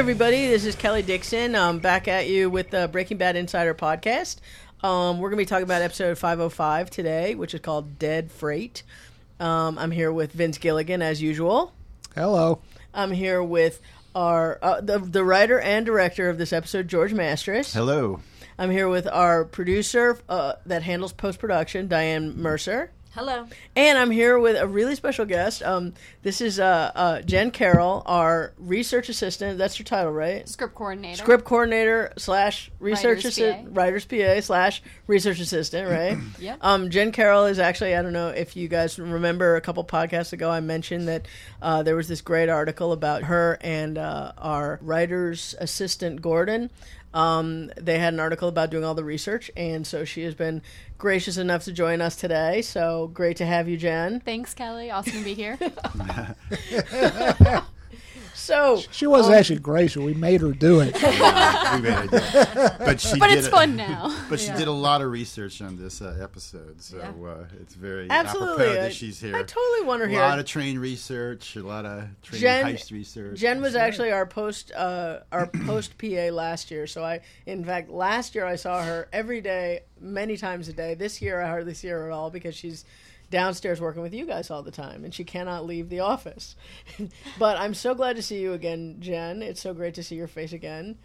everybody. This is Kelley Dixon. Um, back at you with the Breaking Bad Insider podcast. Um, we're going to be talking about episode 505 today, which is called Dead Freight. Um, I'm here with Vince Gilligan, as usual. Hello. I'm here with our uh, the, the writer and director of this episode, George Mastras. Hello. I'm here with our producer uh, that handles post production, Diane Mercer. Hello. And I'm here with a really special guest. Um, this is uh, uh, Jen Carroll, our research assistant. That's your title, right? Script coordinator. Script coordinator slash research Writer's assistant, writer's PA slash research assistant, right? Yep. Um, Jen Carroll is actually, I don't know if you guys remember a couple podcasts ago, I mentioned that uh, there was this great article about her and uh, our writer's assistant, Gordon. Um, they had an article about doing all the research, and so she has been gracious enough to join us today. So great to have you, Jen. Thanks, Kelley. Awesome to be here. So She wasn't actually gracious. We made her do it. Yeah, we made it. But she but did it's a- fun now. But she did a lot of research on this uh, episode, so Yeah. uh, it's very absolutely, apropos I, that she's here. I totally want her here. a lot of train research, a lot of train Jen- heist research. Jen was actually our post uh, our post PA last year. So I, in fact, last year I saw her every day, many times a day. This year I hardly see her at all because she's downstairs working with you guys all the time, and she cannot leave the office. but I'm so glad to see you again, Jen. It's so great to see your face again.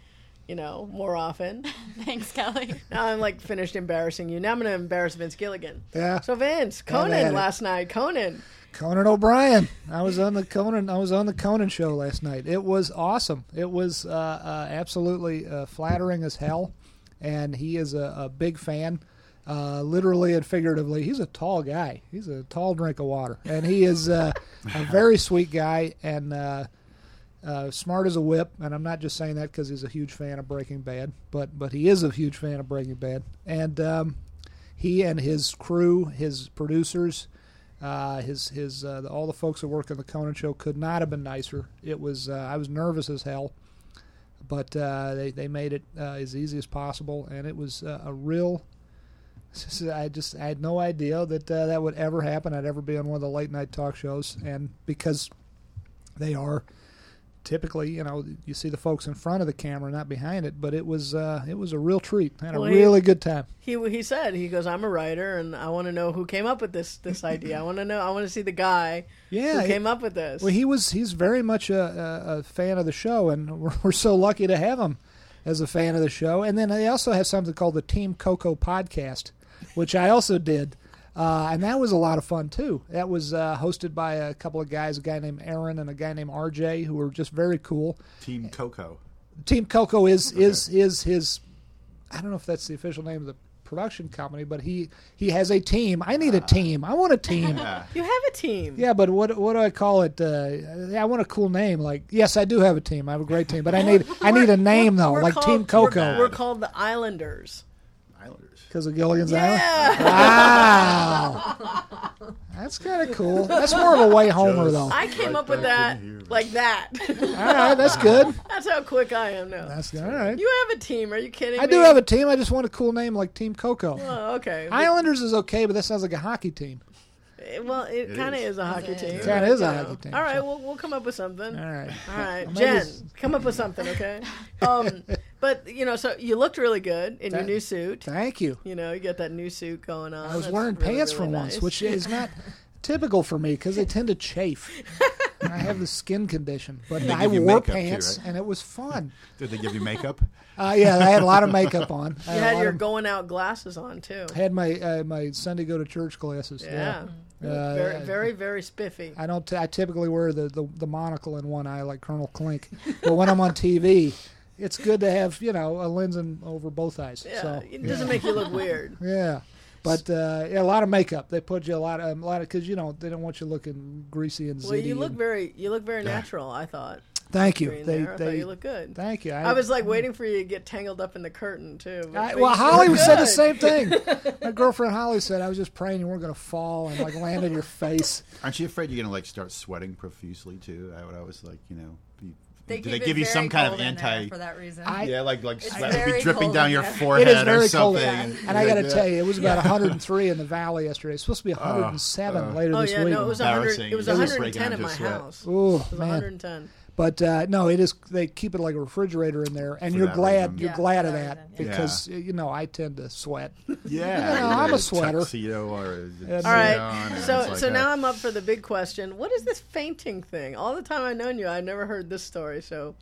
You know, more often. Thanks, Kelley. Now I'm like finished embarrassing you. Now I'm going to embarrass Vince Gilligan. Yeah. So Vince, Conan last night. Conan. Conan O'Brien. I was on the Conan. I was on the Conan show last night. It was awesome. It was uh, uh, absolutely uh, flattering as hell, and he is a, a big fan. Uh, literally and figuratively, he's a tall guy. He's a tall drink of water, and he is uh, a very sweet guy and uh, uh, smart as a whip. And I'm not just saying that because he's a huge fan of Breaking Bad, but but he is a huge fan of Breaking Bad, and um, he and his crew, his producers, uh, his his uh, the, all the folks that work on the Conan show could not have been nicer. It was uh, I was nervous as hell, but uh, they they made it uh, as easy as possible, and it was uh, a real. I just I had no idea that uh, that would ever happen. I'd ever be on one of the late night talk shows, and because they are typically, you know, you see the folks in front of the camera, not behind it. But it was uh, it was a real treat. I had a Well, he- really good time. He he said he goes I'm a writer and I want to know who came up with this this idea. I want to know I want to see the guy Yeah, who came up with this. Well, he was he's very much a, a, a fan of the show, and we're, we're so lucky to have him as a fan of the show. And then they also have something called the Team Coco podcast, which I also did, uh, and that was a lot of fun too. That was uh, hosted by a couple of guys, a guy named Aaron and a guy named RJ, who were just very cool. Team Coco. Team Coco is is is his. I don't know if that's the official name of the production company, but he he has a team. I need a team. I want a team. Yeah. you have a team. Yeah, but what what do I call it? Uh, I want a cool name. Like, yes, I do have a team. I have a great team, but I need I need a name though, We're like called- Team We're, Coco, we're called the Islanders. Islanders. because of Gilligan's Yeah. Island. Wow, that's kind of cool. That's more of a white homer Just- though. I came Right up with that like that. All right, that's good. That's how quick I am now. That's all right. You have a team? Are you kidding I me? do have a team. I just want a cool name like Team Coco. Oh, okay. Islanders is okay, but that sounds like a hockey team. well, it, It kind of is. is a hockey It team. is. Kinda is a hockey team, All right, so- we'll we'll come up with something. All right. All right, maybe Jen, come up with something, okay? Um, but you know, so you looked really good in your new suit. Thank you. You know, you got that new suit going on. I was That's wearing really, pants really for once, which is not typical for me because they tend to chafe. And I have the skin condition, but I wore makeup too, pants right? and it was fun. Did they give you makeup? Uh, yeah, I had a lot of makeup on. I You a had lot your of- going out glasses on too. had my uh, my Sunday go to church glasses. Yeah, Yeah. Uh, very, very, very spiffy. I don't. T- I typically wear the, the the monocle in one eye like Colonel Klink, but when I'm on TV, it's good to have you know a lens in over both eyes. Yeah, so, it doesn't make you look weird. Yeah. But uh, yeah, a lot of makeup. They put you a lot of a lot of because you know they don't want you looking greasy and zitty. Well, you look and- very, you look very natural. I thought. Thank you. They, there. I thought they, you look good. Thank you. I was like waiting for you to get tangled up in the curtain too. I, well, look Holly said the same thing. My girlfriend Holly said I was just praying you weren't going to fall and like land on your face. Aren't you afraid you're gonna like start sweating profusely too? I, I was like, you know, be, They do keep they it give you very some kind of cold in there anti? for that reason. I- yeah, like like It's sweat would be dripping down your there. Forehead is very or cold, something. and I got to Yeah. tell you, it was about 103 in the valley yesterday. It's supposed to be 107 uh, later Oh this yeah, week. no, it was 100. It was It was 110 breaking in my sweat. house. Ooh, It was man. 110. But uh, no, it is. They keep it like a refrigerator in there, and For you're glad reason. you're Yeah, glad of that that reason, yeah. because you know I tend to sweat. Yeah, You know, I'm a a sweater. Tuxedo or a All right. So like so a- now I'm up for the big question. What is this fainting thing? All the time I've known you, I never heard this story. So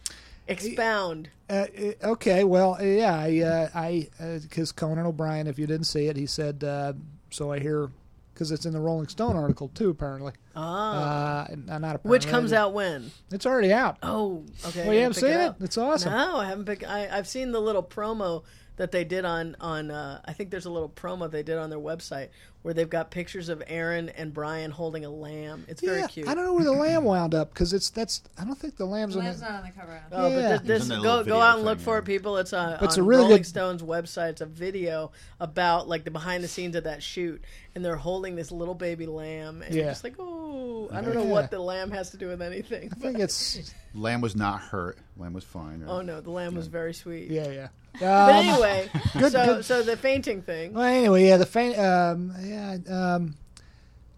expound. Uh, uh, okay, well, uh, yeah, I, uh, I, because Conan O'Brien, if you didn't see it, he said. Uh, so I hear, because it's in the Rolling Stone article too, apparently. Ah. Uh, uh, not apparently. Which comes out when? It's already out. Oh, okay. Well, you haven't seen it? up. It's awesome. No, I haven't picked. I, I've seen the little promo that they did on on. Uh, I think there's a little promo they did on their website where they've got pictures of Aaron and Brian holding a lamb. It's very yeah, cute. I don't know where the lamb wound up because it's that's. I don't think the lamb's, Lamb's in it. not on the cover. Oh, Yeah. but this, this go go out and look thing, for yeah. it, people. It's on, But it's on a really Rolling good- Stone's website. It's a video about like the behind the scenes of that shoot, and they're holding this little baby lamb, and you're just like, oh, I don't know Yeah. what the lamb has to do with anything. I think it's. Lamb was not hurt. Lamb was fine. right? Oh no, the lamb was very sweet. Yeah, yeah. But Um, anyway, good- so good. so the fainting thing. Well, anyway, yeah, the faint. Um, yeah, um,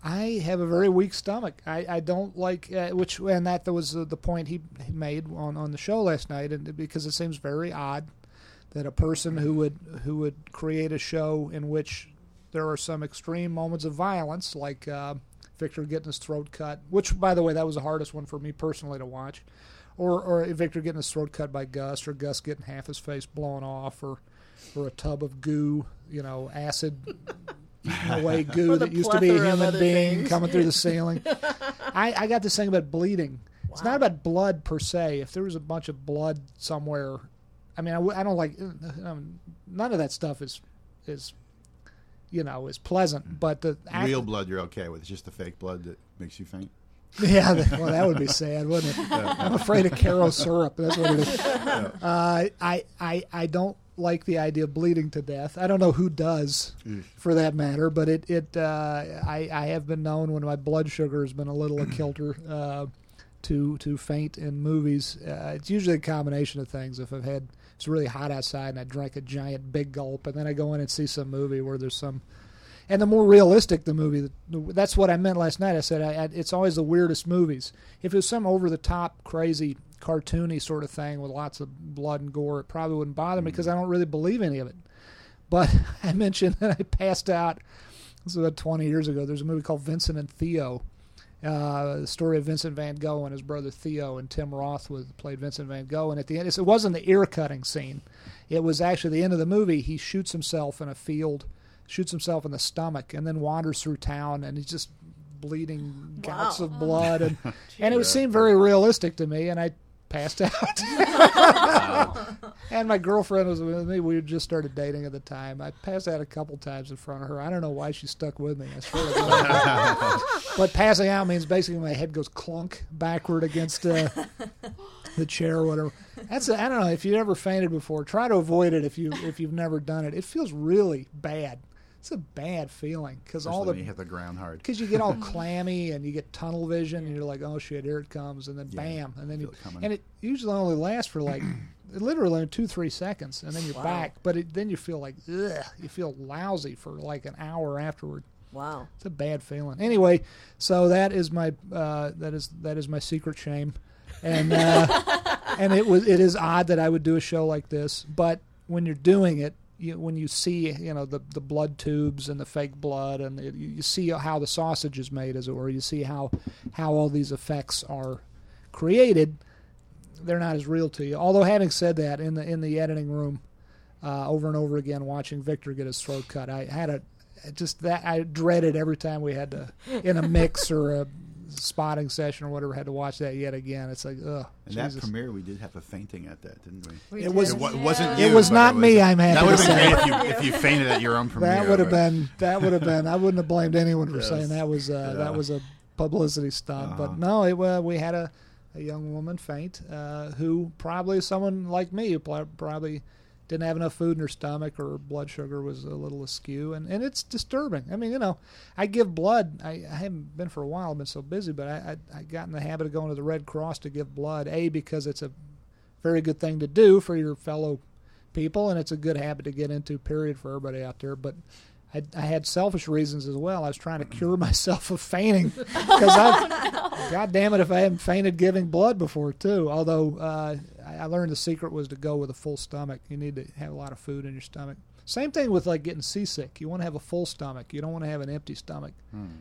I have a very weak stomach. I, I don't like uh, which, and that was uh, the point he, he made on, on the show last night, and because it seems very odd that a person who would who would create a show in which there are some extreme moments of violence, like uh, Victor getting his throat cut, which, by the way, that was the hardest one for me personally to watch, or or Victor getting his throat cut by Gus, or Gus getting half his face blown off, or or a tub of goo, you know, acid away goo that used to be a human being things. coming through the ceiling. I, I got this thing about bleeding. It's not about blood per se. If there was a bunch of blood somewhere, I mean, I don't like um, none of that stuff is is you know is pleasant. But the act- Real blood you're okay with. It's just the fake blood that makes you faint. Yeah, well, that would be sad, wouldn't it? I'm afraid of Karo syrup. That's what it is. Uh, I, I, I don't like the idea of bleeding to death. I don't know who does, for that matter. But it, it, uh, I, I have been known when my blood sugar has been a little a kilter uh, to to faint in movies. Uh, it's usually a combination of things. If I've had it's really hot outside and I drank a giant big gulp, and then I go in and see some movie where there's some and the more realistic the movie, that's what I meant last night. I said I, I, it's always the weirdest movies. If it was some over the top, crazy, cartoony sort of thing with lots of blood and gore, it probably wouldn't bother me because I don't really believe any of it. But I mentioned that I passed out. This was about 20 years ago. There's a movie called Vincent and Theo. Uh, the story of Vincent Van Gogh and his brother Theo, and Tim Roth was played Vincent Van Gogh. And at the end, it wasn't the ear cutting scene. It was actually the end of the movie. He shoots himself in a field, shoots himself in the stomach, and then wanders through town, and he's just bleeding gouts Wow. of blood, and and it seemed very realistic to me, and I passed out. and my girlfriend was with me. We had just started dating at the time. I passed out a couple times in front of her. I don't know why she stuck with me. I swear to God. but passing out means basically my head goes clunk backward against uh, the chair or whatever. That's I I don't know if you've ever fainted before. Try to avoid it if you if you've never done it. It feels really bad. It's a bad feeling because all the when you hit the ground hard. because you get all clammy and you get tunnel vision and you're like, oh shit, here it comes, and then Yeah, bam, and then you it and it usually only lasts for like literally two three seconds, and then you're Wow. back. But it, then you feel like ugh, you feel lousy for like an hour afterward. Wow. It's a bad feeling. Anyway, so that is my uh, that is that is my secret shame, and uh, and it was it is odd that I would do a show like this, but when you're doing it, you, when you see you know the the blood tubes and the fake blood, and it, you see how the sausage is made, as it were, you see how how all these effects are created. They're not as real to you. Although, having said that, in the in the editing room, uh, over and over again, watching Victor get his throat cut, I had a just that I dreaded every time we had to in a mix or a spotting session or whatever had to watch that yet again. It's like ugh. And Jesus. that premiere, we did have a fainting at that, didn't we? We It was- It, did. wa- Yeah. wasn't It was not it me, I'm happy That would have been great if you, if you fainted at your own premiere. That would have but- been. That would have been. I wouldn't have blamed anyone for Yes. saying that was. Uh, Yeah. That was a publicity stunt. Uh-huh. But no, it, uh, we had a, a young woman faint uh, who probably someone like me who pl- probably didn't have enough food in her stomach or her blood sugar was a little askew, and, and it's disturbing. I mean, you know, I give blood. I, I haven't been for a while. I've been so busy, but I, I I got in the habit of going to the Red Cross to give blood. A because it's a very good thing to do for your fellow people, and it's a good habit to get into. Period for everybody out there. But I, I had selfish reasons as well. I was trying to cure myself of fainting because I, God damn it, if I hadn't fainted giving blood before too. Although uh, I, I learned the secret was to go with a full stomach. You need to have a lot of food in your stomach. Same thing with like getting seasick. You want to have a full stomach. You don't want to have an empty stomach.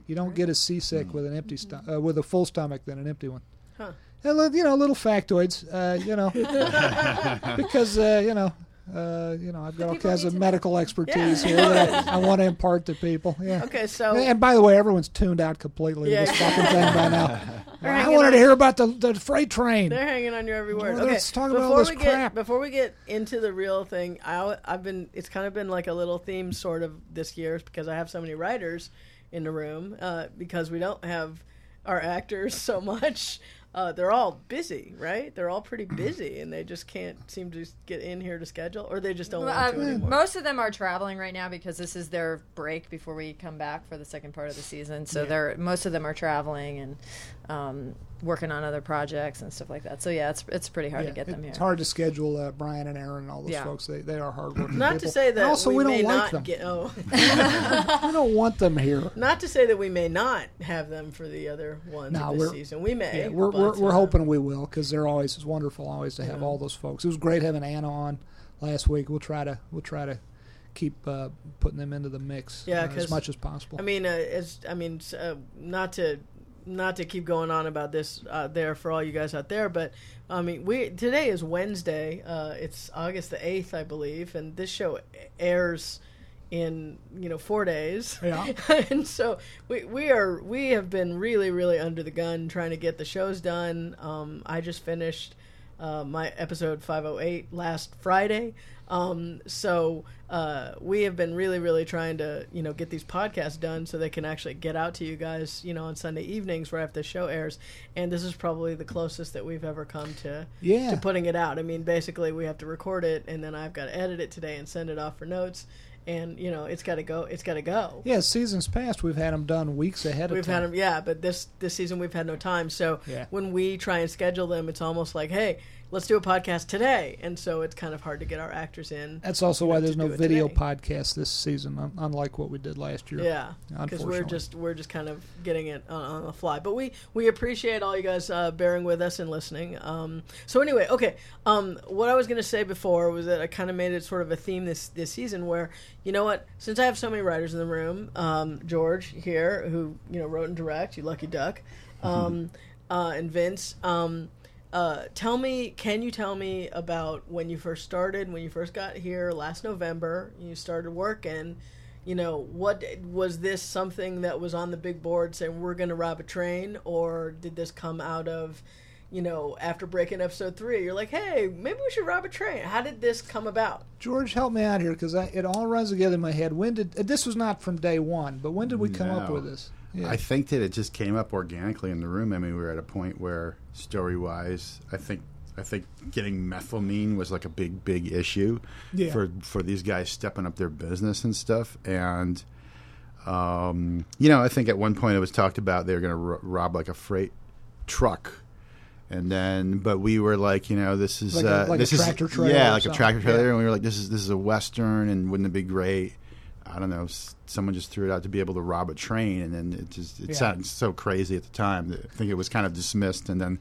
You don't get as seasick with an empty sto- uh, with a full stomach than an empty one. Huh. And, you know, little factoids. Uh, you know, because uh, you know, uh, you know, I've got all kinds of medical expertise Yeah. here that I, I want to impart to people. Yeah. Okay, so And by the way, everyone's tuned out completely Yeah. to this fucking thing by now. I wanted to hear about the, the freight train. They're hanging on your every word. Well, okay, let's talk before about all this we crap. get before we get into the real thing, I, have been it's kind of been like a little theme sort of this year because I have so many writers in the room uh, because we don't have our actors so much. Uh, they're all busy, right? They're all pretty busy, and they just can't seem to get in here to schedule, or they just don't want to Uh, anymore. most of them are traveling right now because this is their break before we come back for the second part of the season. So they're most of them are traveling and um, working on other projects and stuff like that. So yeah, it's it's pretty hard Yeah, to get them here. It's hard to schedule uh, Brian and Aaron and all those Yeah. folks. They, they are hardworking Not people. to say that And also we, we, may don't like not them. get. Oh, we don't want them here. not to say that we may not have them for the other ones No, of this season. We may. Yeah, we're, we're, we're hoping we will because they're always it's wonderful always to have all those folks. It was great having Anna on last week. We'll try to we'll try to keep uh, putting them into the mix Yeah, uh, 'cause- as much as possible. I mean, uh, it's. I mean, uh, not to, not to keep going on about this uh, there for all you guys out there, but I mean, we today is Wednesday. Uh, it's August the eighth, I believe, and this show airs in you know four days. Yeah. and so we we are we have been really really under the gun trying to get the shows done. Um, I just finished uh, my episode 508 last Friday. Um, so uh, we have been really, really trying to, you know, get these podcasts done so they can actually get out to you guys, you know, on Sunday evenings right after the show airs. And this is probably the closest that we've ever come to Yeah. to putting it out. I mean, basically we have to record it and then I've got to edit it today and send it off for notes. And you know, it's got to go. It's got to go. yeah, seasons past we've had them done weeks ahead of We've time. had them, yeah, but this this season we've had no time. So Yeah. when we try and schedule them, it's almost like, hey, let's do a podcast today, and so it's kind of hard to get our actors in. That's also why there's no video today. podcast this season, unlike what we did last year. Yeah, because we're just we're just kind of getting it on, on the fly. But we we appreciate all you guys uh, bearing with us and listening. Um, so anyway, okay. Um, what I was going to say before was that I kind of made it sort of a theme this this season where you know what, since I have so many writers in the room, um, George here who you know wrote and direct, you lucky duck, um, uh, and Vince. Uh, tell me, can you tell me about when you first started, when you first got here last November, you started working, you know, what was this something that was on the big board saying we're going to rob a train, or did this come out of, you know, after breaking episode three, you're like, hey, maybe we should rob a train. How did this come about? George, help me out here because it all runs together in my head. When did uh, this was not from day one, but when did we come up with this? Yeah. I think that it just came up organically in the room. I mean, we were at a point where story wise, I think I think getting methylamine was like a big, big issue Yeah. for for these guys stepping up their business and stuff. And um, you know, I think at one point it was talked about they were going to ro- rob like a freight truck. And then, but we were like, you know, this is Like a- uh, like a this is tractor trailer yeah, like a tractor trailer, Yeah. and we were like, this is this is a western, and wouldn't it be great? I don't know. Someone just threw it out to be able to rob a train, and then it just it Yeah. sounded so crazy at the time. That I think it was kind of dismissed, and then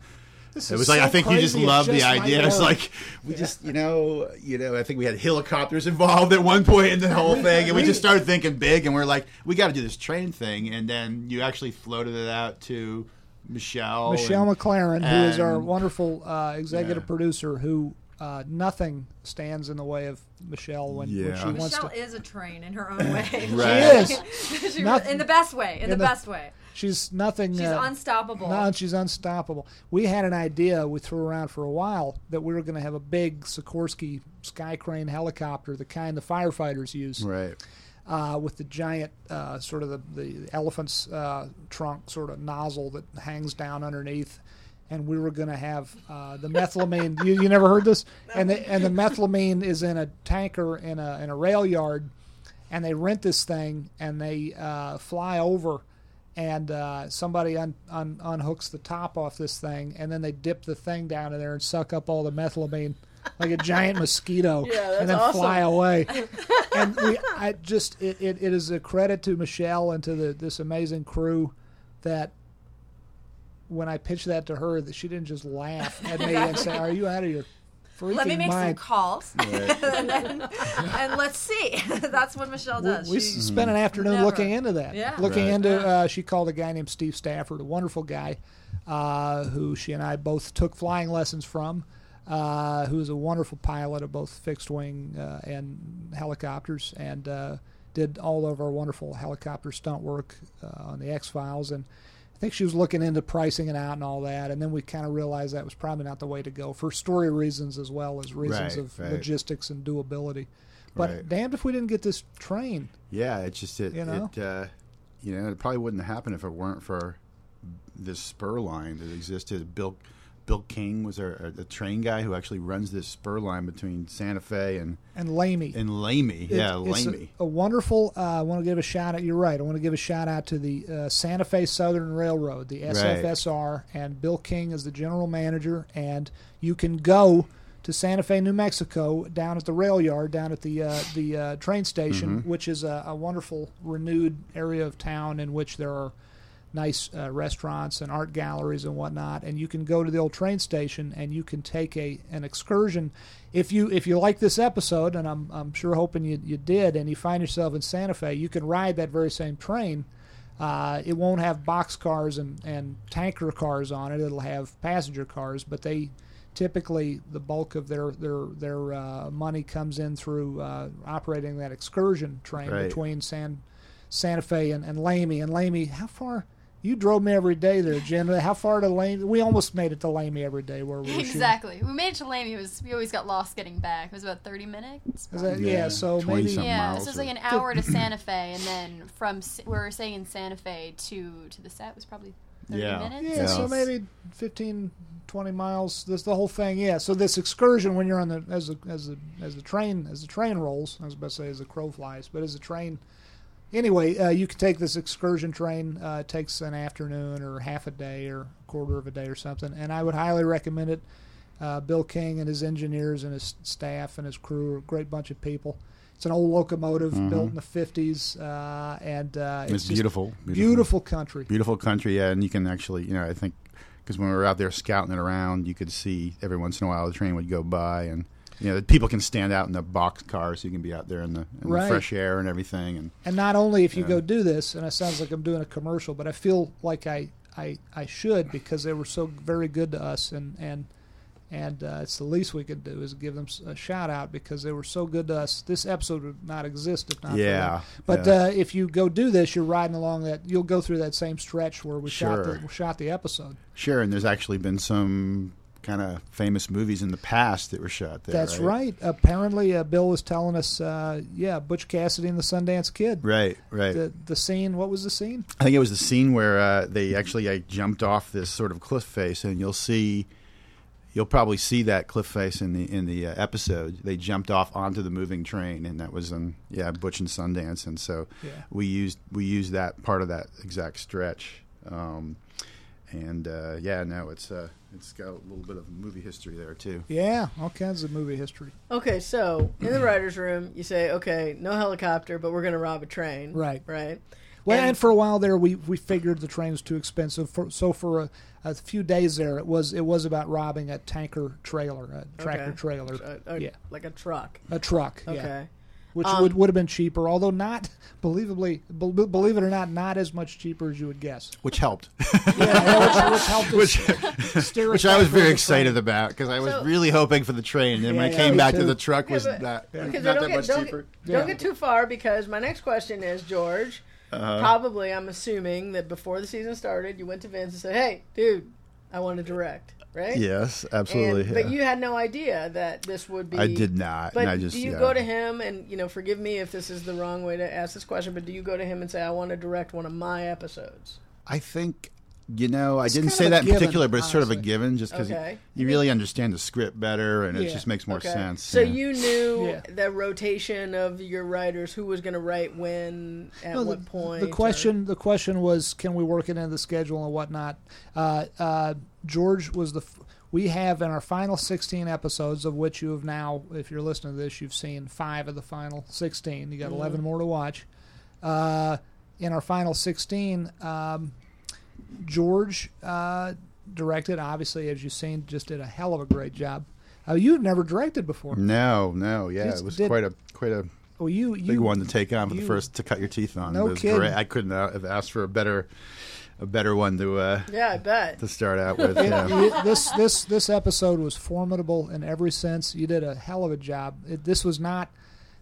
This it was like so I think you just crazy, it love the idea. It's like we just you know you know I think we had helicopters involved at one point in the whole thing, and we just started thinking big, and we're like we got to do this train thing, and then you actually floated it out to Michelle. Michelle and- MacLaren, who is our wonderful uh, executive Yeah. producer, who uh, nothing stands in the way of Michelle when, when Yeah. she wants to. Michelle is a train in her own way. Right. She is. She- Nothing- in the best way. In, in the, the- best way. She's nothing. She's uh, unstoppable. No, she's unstoppable. We had an idea we threw around for a while that we were going to have a big Sikorsky sky crane helicopter, the kind the firefighters use, right. uh, with the giant uh, sort of the, the elephant's uh, trunk sort of nozzle that hangs down underneath. And we were going to have uh, the methylamine. you, you never heard this? And the, and the methylamine is in a tanker in a in a rail yard, and they rent this thing and they uh, fly over, and uh, somebody un, un, unhooks the top off this thing, and then they dip the thing down in there and suck up all the methylamine like a giant mosquito, Yeah, and then awesome. fly away. and we, I just it, it, it is a credit to Michelle and to the this amazing crew that when I pitched that to her, that she didn't just laugh at me and say, "Are you out of your freaking Let me make some mind?" calls, and, then, and let's see. That's what Michelle does. we She- spent an afternoon Never. looking into that. Yeah. Looking Right. into, uh, she called a guy named Steve Stafford, a wonderful guy, uh, who she and I both took flying lessons from, uh, who is a wonderful pilot of both fixed wing uh, and helicopters, and uh, did all of our wonderful helicopter stunt work uh, on the X Files. And I think she was looking into pricing it out and all that. And then we kind of realized that was probably not the way to go for story reasons as well as reasons Right, of right. logistics and doability. But Right. damned if we didn't get this train. Yeah, it's just it. You know? it, uh, you know, it probably wouldn't happen if it weren't for this spur line that existed. Bill Bill King was a, a train guy who actually runs this spur line between Santa Fe and and Lamy. and Lamy. yeah, It's- it's Lamy. A, a wonderful. Uh, I want to give a shout out. You're right. I want to give a shout out to the uh, Santa Fe Southern Railroad, the SFSR, and Bill King is the general manager. And you can go to Santa Fe, New Mexico, down at the rail yard, down at the uh, the uh, train station, Mm-hmm. which is a, a wonderful renewed area of town in which there are nice uh, restaurants and art galleries and whatnot. And you can go to the old train station and you can take a an excursion. If you if you like this episode, and I'm I'm sure hoping you you did, and you find yourself in Santa Fe, you can ride that very same train. Uh, it won't have box cars and, and tanker cars on it. It'll have passenger cars, but they typically the bulk of their their their uh, money comes in through uh, operating that excursion train Right. between San Santa Fe and, and Lamy. And Lamy, how far? You drove me every day there, Jen. How far to Lamy? We almost made it to Lamy every day where we were shooting. Exactly. We made it to Lamy. It was we always got lost getting back. It was about thirty minutes. Is that, yeah. Yeah, so maybe. Yeah, miles so it's or- like an hour to Santa Fe, and then from S- we were staying in Santa Fe to to the set was probably thirty Yeah. minutes. Yeah, Yeah. so maybe 15, 20 miles. This the whole thing. Yeah. So this excursion when you're on the as the as the as the train as the train rolls, I was about to say as the crow flies, but as the train. Anyway, uh, you can take this excursion train. Uh, it takes an afternoon or half a day or a quarter of a day or something, and I would highly recommend it. Uh, Bill King and his engineers and his staff and his crew are a great bunch of people. It's an old locomotive built in the 50s, uh, and uh, It's, just beautiful, beautiful country. beautiful country. Yeah, and you can actually, you know, I think because when we were out there scouting it around, you could see every once in a while the train would go by, and you know, people can stand out in the box car, so you can be out there in the, in Right. the fresh air and everything. And And not only if you go do this, and it sounds like I'm doing a commercial, but I feel like I I, I should because they were so very good to us, and and and uh, it's the least we could do is give them a shout out because they were so good to us. This episode would not exist if not for Yeah, them. But yeah. Uh, if you go do this, you're riding along that. You'll go through that same stretch where we shot Sure. the we shot the episode. sure, and there's actually been some kind of famous movies in the past that were shot there. That's right. Apparently, uh, Bill was telling us, uh, yeah, Butch Cassidy and the Sundance Kid. Right, right. The the scene. What was the scene? I think it was the scene where uh, they actually uh, jumped off this sort of cliff face, and you'll see, you'll probably see that cliff face in the in the uh, episode. They jumped off onto the moving train, and that was in yeah Butch and Sundance, and so Yeah. we used we used that part of that exact stretch, um, and uh, yeah, no, it's uh, it's got a little bit of movie history there too. Yeah, all kinds of movie history. Okay, so in the writers' room, you say, okay, no helicopter, but we're going to rob a train. Right. Right. Well, and, And- for a while there, we, we figured the train was too expensive. For, so for a, a few days there, it was it was about robbing a tanker trailer, a tractor Okay. trailer, A, a- yeah, like a truck. a truck, Okay. yeah, which Um, would would have been cheaper, although not believably, be- believe it or not, not as much cheaper as you would guess. Which helped, Yeah, yeah, which, which helped which, which I was very excited train. about because I was So- really hoping for the train. And then when Yeah, I came me back to the truck, was Yeah, but- not, Because not that get, much don't, cheaper. Get, don't get too far because my next question is, George, Uh-huh. probably I'm assuming that before the season started, you went to Vince and said, hey, dude, I want to direct, right? Yes, absolutely. And, But you had no idea that this would be. I did not. But I just, do you yeah. go to him and you know, forgive me if this is the wrong way to ask this question, but do you go to him and say, "I want to direct one of my episodes"? I think, you know, I It's didn't say that in given, particular, but it's sort of a given just because Okay. you, really understand the script better and it just makes more Okay. sense. So yeah. you knew Yeah. the rotation of your writers, who was going to write when, at No, what the, point. The or- question, the question was, can we work it into the schedule and whatnot? Uh, uh, George was the f- we have in our final 16 episodes, of which you have now, if you're listening to this, you've seen five of the final 16. You got 11 more to watch. Uh, in our final 16, um, George uh, directed. Obviously, as you've seen, just did a hell of a great job. Uh, you've never directed before. No, no, yeah, Just it was did- quite a quite a Well, you big you one to take on for you- the first to cut your teeth on. No it was kidding. great. I couldn't uh, have asked for a better a better one to uh, Yeah, I bet. to start out with. It- yeah. this this this episode was formidable in every sense. You did a hell of a job. It, this was not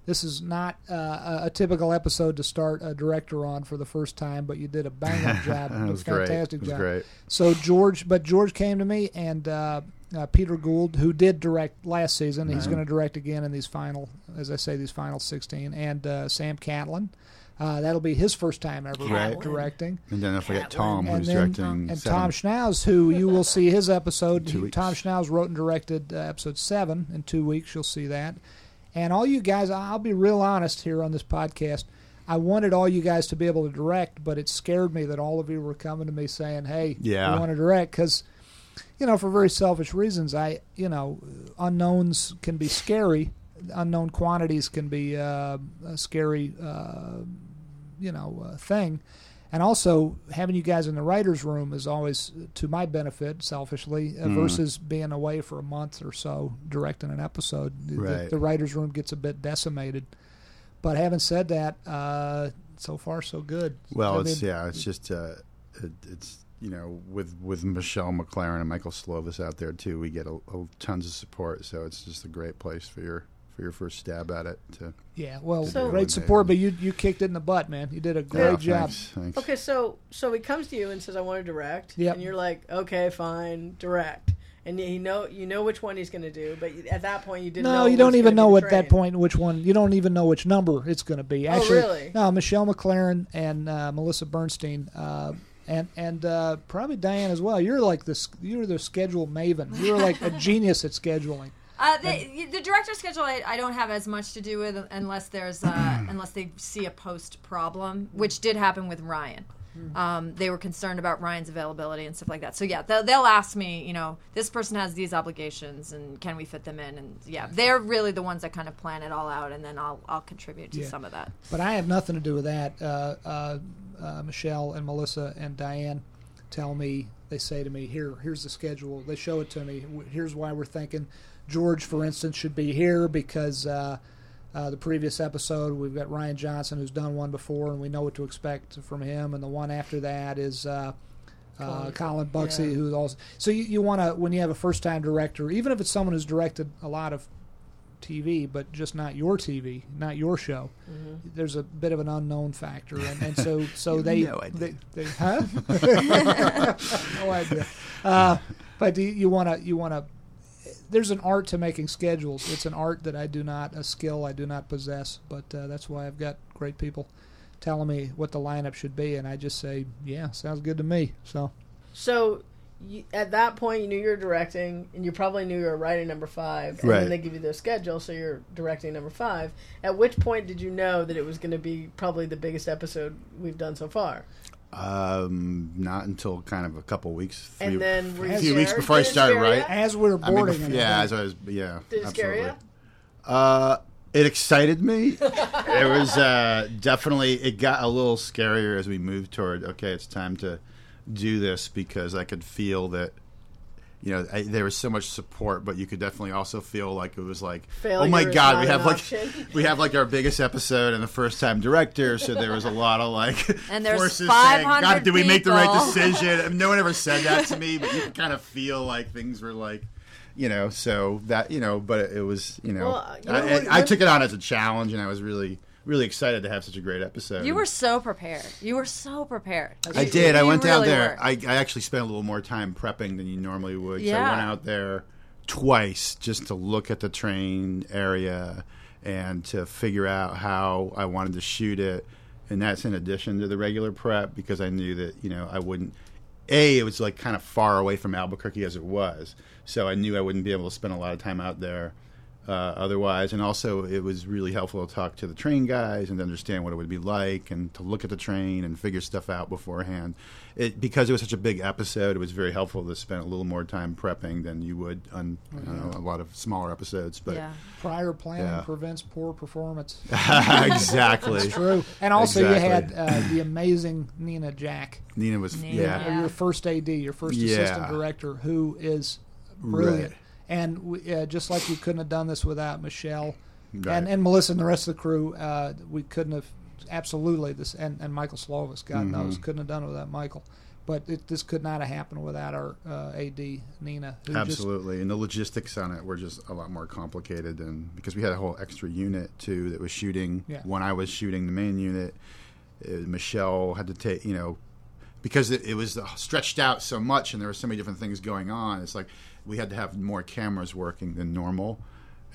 this is not uh, a, a typical episode to start a director on for the first time, but you did a bang up job. It was a great. fantastic It was job. great. So George, but George came to me and uh, uh, Peter Gould, who did direct last season, he's going to direct again in these final, as I say, these final sixteen, and uh, Sam Catlin. Uh, that'll be his first time ever Right. directing And then I forget Tom, and who's then directing. and seven. Tom Schnauz, who you will see his episode. Two He- weeks. Tom Schnauz wrote and directed uh, episode seven in two weeks. You'll see that. And all you guys, I'll be real honest here on this podcast. I wanted all you guys to be able to direct, but it scared me that all of you were coming to me saying, "Hey, Yeah. we want to direct," because you know, for very selfish reasons. I, you know, unknowns can be scary. Unknown quantities can be uh, a scary, uh, you know, uh, thing. And also, having you guys in the writers' room is always to my benefit, selfishly, Mm. versus being away for a month or so directing an episode. The- Right. The, writers' room gets a bit decimated. But having said that, uh, so far so good. Well, I it's yeah, it's just uh, it, it's you know with with Michelle MacLaren and Michael Slovis out there too, we get a, a, tons of support. So it's just a great place for your for your first stab at it. To Yeah, well, So- great support, but you you kicked it in the butt, man. You did a great Yeah, job. Thanks, thanks. Okay, so so he comes to you and says, "I want to direct," Yep. and you're like, "Okay, fine, direct." And you know you know which one he's going to do, but at that point you didn't. know No, you don't even know at that point which one. You don't even know which number it's going to be. Oh, Actually, really? no. Michelle MacLaren and uh, Melissa Bernstein, uh, and and uh, probably Diane as well. You're like this. You're the schedule maven. You're like a genius at scheduling. Uh, the, the director's schedule, I, I don't have as much to do with unless there's uh, unless they see a post problem, which did happen with Rian. Um, they were concerned about Rian's availability and stuff like that. So yeah, they'll, they'll ask me, you know, this person has these obligations and can we fit them in? And yeah, they're really the ones that kind of plan it all out, and then I'll I'll contribute to Yeah. some of that. But I have nothing to do with that. Uh, uh, uh, Michelle and Melissa and Diane tell me. They say to me, "Here, here's the schedule." They show it to me. Here's why we're thinking George, for instance, should be here because uh, uh, the previous episode we've got Rian Johnson who's done one before, and we know what to expect from him. And the one after that is. Uh, uh, Colin Bucksey, yeah. who's also so you, you want to when you have a first time director, even if it's someone who's directed a lot of TV, but just not your TV, not your show. Mm-hmm. There's a bit of an unknown factor, and, and so so they, no idea. they, they huh? no idea. Uh, but you want to you want to. There's an art to making schedules. It's an art that I do not a skill I do not possess, but uh, that's why I've got great people telling me what the lineup should be, and I just say, yeah, sounds good to me. So So you, at that point, you knew you were directing, and you probably knew you were writing number five. And Right. then they give you their schedule, so you're directing number five. At which point did you know that it was going to be probably the biggest episode we've done so far? Um, not until kind of a couple weeks, three, And then a few weeks before I Did started, scare right? as we're I mean, boarding, yeah, as I was, yeah. Did it scare absolutely. you? Uh, it excited me. it was uh, definitely. It got a little scarier as we moved toward. Okay, it's time to do this because I could feel that. You know, I, there was so much support, but you could definitely also feel like it was like, oh Failure oh my god, we have like option. we have like our biggest episode and the first time director, so there was a lot of like And there's forces saying, God, did we make the right people." decision? No one ever said that to me, but you could kind of feel like things were like, you know, so that you know, but it, was, you know, Well, you know I, I took it on as a challenge, and I was really, really excited to have such a great episode. You were so prepared. You were so prepared. I You- did. I you went down there. I, I actually spent a little more time prepping than you normally would. So I went out there twice just to look at the train area and to figure out how I wanted to shoot it. And that's in addition to the regular prep because I knew that, you know, I wouldn't. A, it was like kind of far away from Albuquerque as it was. So I knew I wouldn't be able to spend a lot of time out there. Uh, otherwise. And also, it was really helpful to talk to the train guys and to understand what it would be like, and to look at the train and figure stuff out beforehand. It, because it was such a big episode, it was very helpful to spend a little more time prepping than you would on I don't know, a lot of smaller episodes. But yeah. Prior planning Yeah. prevents poor performance. exactly, True. And also, you had uh, the amazing Nina Jack, Nina was Nina, yeah. Yeah. your first AD, your first Yeah. assistant director, who is brilliant. Right. And we, uh, just like we couldn't have done this without Michelle Right. and, and Melissa and the rest of the crew, uh, we couldn't have absolutely this and, and Michael Slovis, God Mm-hmm. knows, couldn't have done it without Michael. But it, this could not have happened without our uh, AD Nina, who just Absolutely, and the logistics on it were just a lot more complicated, and because we had a whole extra unit too that was shooting Yeah. when I was shooting the main unit. Uh, Michelle had to take, you know, because it, it was stretched out so much, and there were so many different things going on. It's like we had to have more cameras working than normal,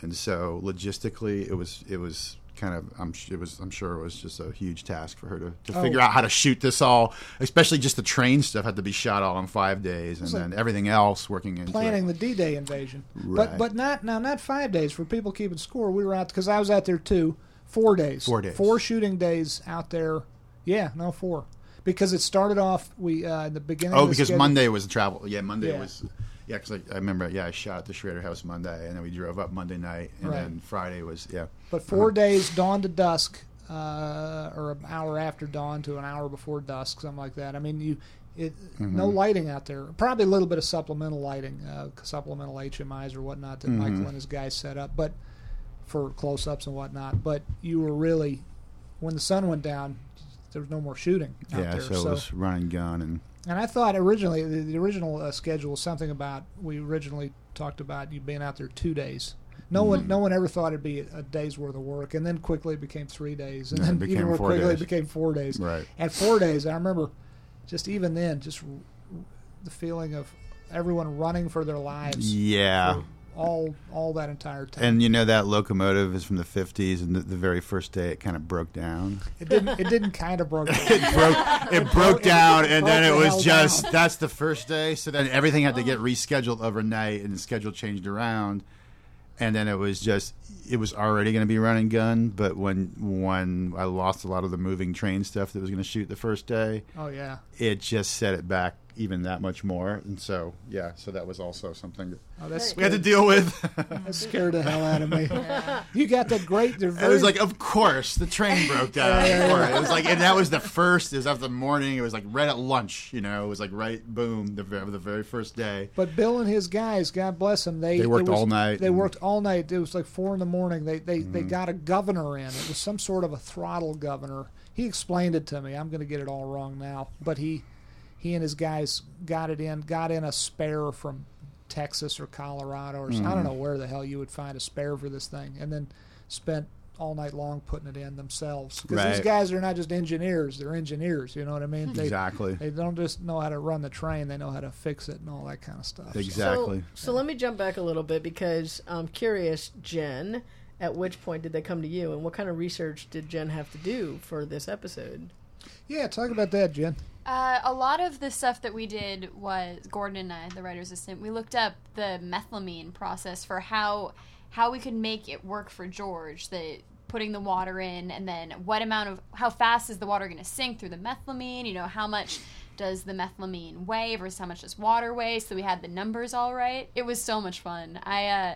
and so logistically, it was it was kind of I'm sh- it was I'm sure it was just a huge task for her to, to Oh. figure out how to shoot this all, especially just the train stuff had to be shot all in five days, and like then everything else working it. planning the D-Day invasion. Right. But but not now not five days for people keeping score. We were out because I was out there too. Four days. Four days. Four shooting days out there. Yeah, no four. Because it started off we uh, in the beginning. Oh, of the because schedule- Monday was travel. Yeah, Monday Yeah. was. Yeah, because I, I remember. Yeah, I shot at the Schrader House Monday, and then we drove up Monday night, and Right. then Friday was yeah. But 4 days, dawn to dusk, uh, or an hour after dawn to an hour before dusk, something like that. I mean, you, it, Mm-hmm. no lighting out there. Probably a little bit of supplemental lighting, uh, supplemental HMIs or whatnot that Mm-hmm. Michael and his guys set up, but for close-ups and whatnot. But you were really, when the sun went down, there was no more shooting out Yeah, there. so, it was run and gun, and And I thought originally the, the original uh, schedule was something about we originally talked about you being out there two days. No Mm-hmm. one, no one ever thought it'd be a, a day's worth of work, and then quickly it became three days, and it then even more quickly days. it became four days. right. At four days, I remember, just even then, just r- the feeling of everyone running for their lives Yeah, all all that entire time. and you know that locomotive is from the '50s, and the, the very first day it kind of broke down. it didn't it didn't kind of broke. down. It broke. It broke down, and then it was just down. that's the first day. So then everything had to get oh. rescheduled overnight, and the schedule changed around. And then it was just it was already going to be run and gun, but when when I lost a lot of the moving train stuff that was going to shoot the first day, oh yeah, it just set it back even that much more. And so yeah, so that was also something that oh, that's we had to deal with. that scared the hell out of me. You got that great. they're It was like, of course, the train broke down. Of course. It was like, and that was the first. It was after the morning. It was like right at lunch. You know, it was like right, boom, the ve- the very first day. But Bill and his guys, God bless them, they They worked was- all night They worked all night. It was like four in the morning. They they, they Mm-hmm. got a governor in. It was some sort of a throttle governor. He explained it to me. I'm going to get it all wrong now, but he he and his guys got it in. Got in a spare from Texas or Colorado or I Mm-hmm. don't know where the hell you would find a spare for this thing, and then spent all night long putting it in themselves. Because these guys are not just engineers; they're engineers. You know what I mean? They, Exactly. They don't just know how to run the train; they know how to fix it and all that kind of stuff. Exactly. So, so let me jump back a little bit because I'm curious, Jen. At which point did they come to you, and what kind of research did Jen have to do for this episode? Yeah, talk about that, Jen. Uh, a lot of the stuff that we did was Gordon and I, the writer's assistant. We looked up the methylamine process for how how we could make it work for George. The putting the water in, and then what amount of how fast is the water going to sink through the methylamine? You know, how much does the methylamine weigh versus how much does water weigh? So we had the numbers all right. It was so much fun. I uh,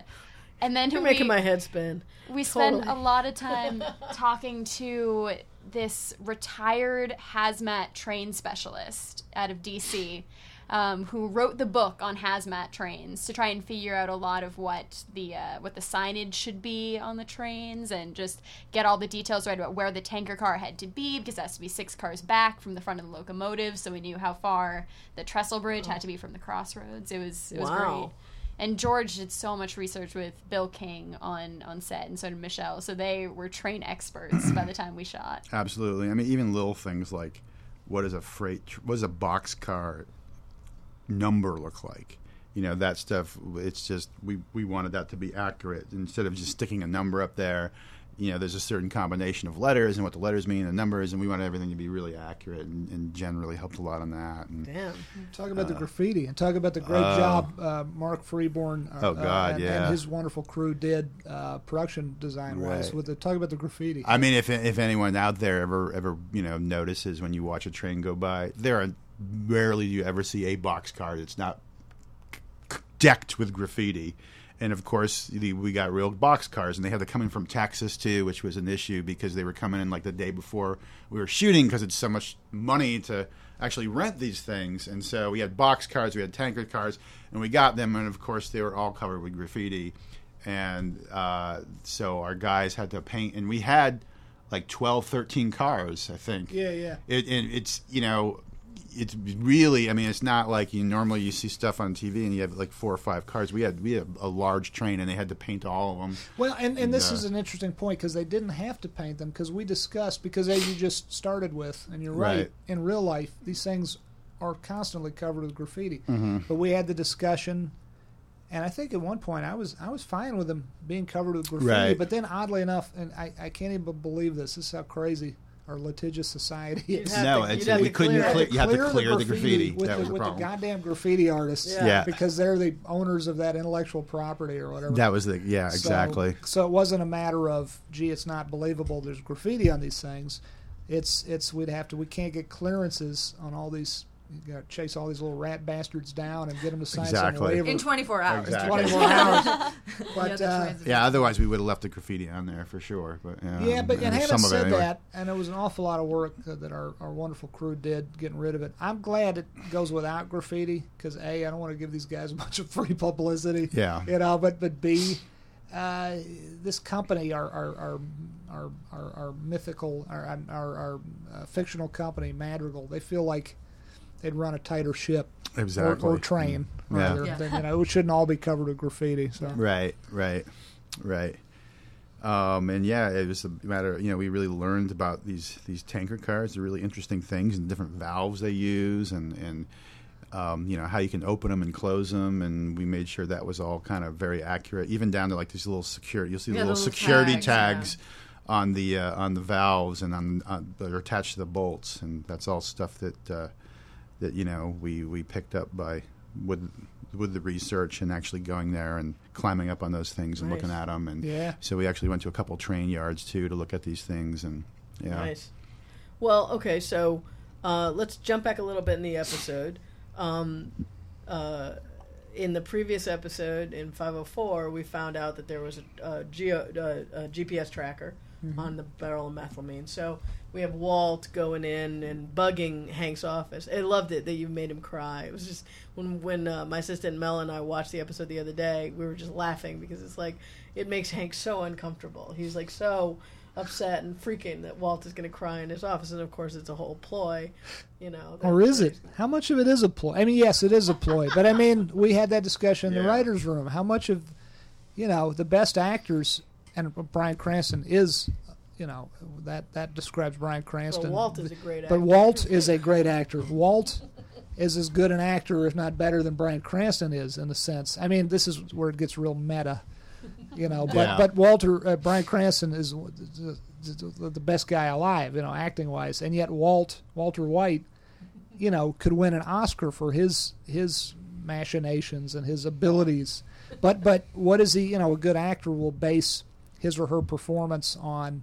and then You're we, making my head spin. we spent Totally. a lot of time talking to this retired hazmat train specialist out of DC um, who wrote the book on hazmat trains to try and figure out a lot of what the uh, what the signage should be on the trains and just get all the details right about where the tanker car had to be because it has to be six cars back from the front of the locomotive so we knew how far the trestle bridge had to be from the crossroads it was it was Wow. great and George did so much research with Bill King on on set, and so did Michelle. So they were train experts by the time we shot. Absolutely. I mean, even little things like what is a freight, what does a box car number look like? You know, that stuff. It's just we we wanted that to be accurate instead of just sticking a number up there. You know, there's a certain combination of letters and what the letters mean and numbers, and we wanted everything to be really accurate, and, and generally helped a lot on that. And, Damn. Talk about the graffiti and talk about the great oh. job uh, Mark Freeborn uh, Oh, God, and, yeah. and his wonderful crew did uh, production design wise. Right. With the talk about the graffiti. I mean, if if anyone out there ever ever you know notices when you watch a train go by, there are rarely do you ever see a box car that's not decked with graffiti. And of course, the, we got real box cars, and they had to come in from Texas too, which was an issue because they were coming in like the day before we were shooting because it's so much money to actually rent these things. And so we had box cars, we had tanker cars, and we got them, and of course they were all covered with graffiti. And uh, so our guys had to paint, and we had like 12, 13 cars, I think. yeah, yeah. It, and it's you know, it's really. I mean, it's not like you normally you see stuff on TV and you have like four or five cars. We had we had a large train and they had to paint all of them. Well, and, and this uh, is an interesting point because they didn't have to paint them because we discussed because as you just started with, and you're right, Right. in real life these things are constantly covered with graffiti. Mm-hmm. But we had the discussion, and I think at one point I was I was fine with them being covered with graffiti. Right. But then oddly enough, and I, I can't even believe this. This is how crazy our litigious society You'd have No, to- it's- you'd have we to couldn't clear clear- you have to clear the graffiti. with, That the, was the with the goddamn graffiti artists. Yeah. Yeah. because they're the owners of that intellectual property or whatever. That was the yeah So- exactly. So, it wasn't a matter of gee, it's not believable. There's graffiti on these things. It's it's we'd have to we can't get clearances on all these. You got to chase all these little rat bastards down and get them to sign Exactly. some waiver. in 24 hours. Exactly. 24 hours. Yeah, But the uh, Yeah, otherwise we would have left the graffiti on there for sure. But yeah, yeah, but and there's having some of it said anyway. that, and it was an awful lot of work uh, that our, our wonderful crew did getting rid of it. I'm glad it goes without graffiti because a I don't want to give these guys a bunch of free publicity. Yeah. you know, but but b uh, this company, our our our our, our, our mythical, our our, our uh, fictional company, Madrigal, they feel like they'd run a tighter ship Exactly. or, or train Yeah. rather Yeah. than you know it shouldn't all be covered with graffiti. So Right, right, right. Um, and yeah, it was a matter. Of, You know, we really learned about these these tanker cars. They're really interesting things and different valves they use, and and um, you know how you can open them and close them. And we made sure that was all kind of very accurate, even down to like these little security. You'll see Yeah, the the little little security tags, tags. On the uh, on the valves and on, on that are attached to the bolts, and that's all stuff that uh, that you know we, we picked up by with with the research and actually going there and climbing up on those things and Nice. looking at them and Yeah. so we actually went to a couple train yards too to look at these things and yeah Nice. Well, okay, so uh, let's jump back a little bit in the episode. Um, uh, in the previous episode, in 504, we found out that there was a, a, geo, uh, a GPS tracker on the barrel of methylamine. So we have Walt going in and bugging Hank's office. I loved it that you made him cry. It was just when when uh, my assistant Mel and I watched the episode the other day, we were just laughing because it's like it makes Hank so uncomfortable. He's like so upset and freaking that Walt is going to cry in his office, and of course it's a whole ploy, you know. Or is it? How much of it is a ploy? I mean, yes, it is a ploy, but I mean, we had that discussion in the writers' room. How much of, you know, the best actors, and Bryan Cranston is, you know, that that describes Bryan Cranston. Well, Walt is a great actor. But. Walt is a great actor. Walt is as good an actor, if not better, than Bryan Cranston is in a sense. I mean, this is where it gets real meta, you know. But Yeah. but Walter uh, Bryan Cranston is the, the, the best guy alive, you know, acting wise, and yet Walt Walter White, you know, could win an Oscar for his his machinations and his abilities. But but what is he? You know, a good actor will base his or her performance on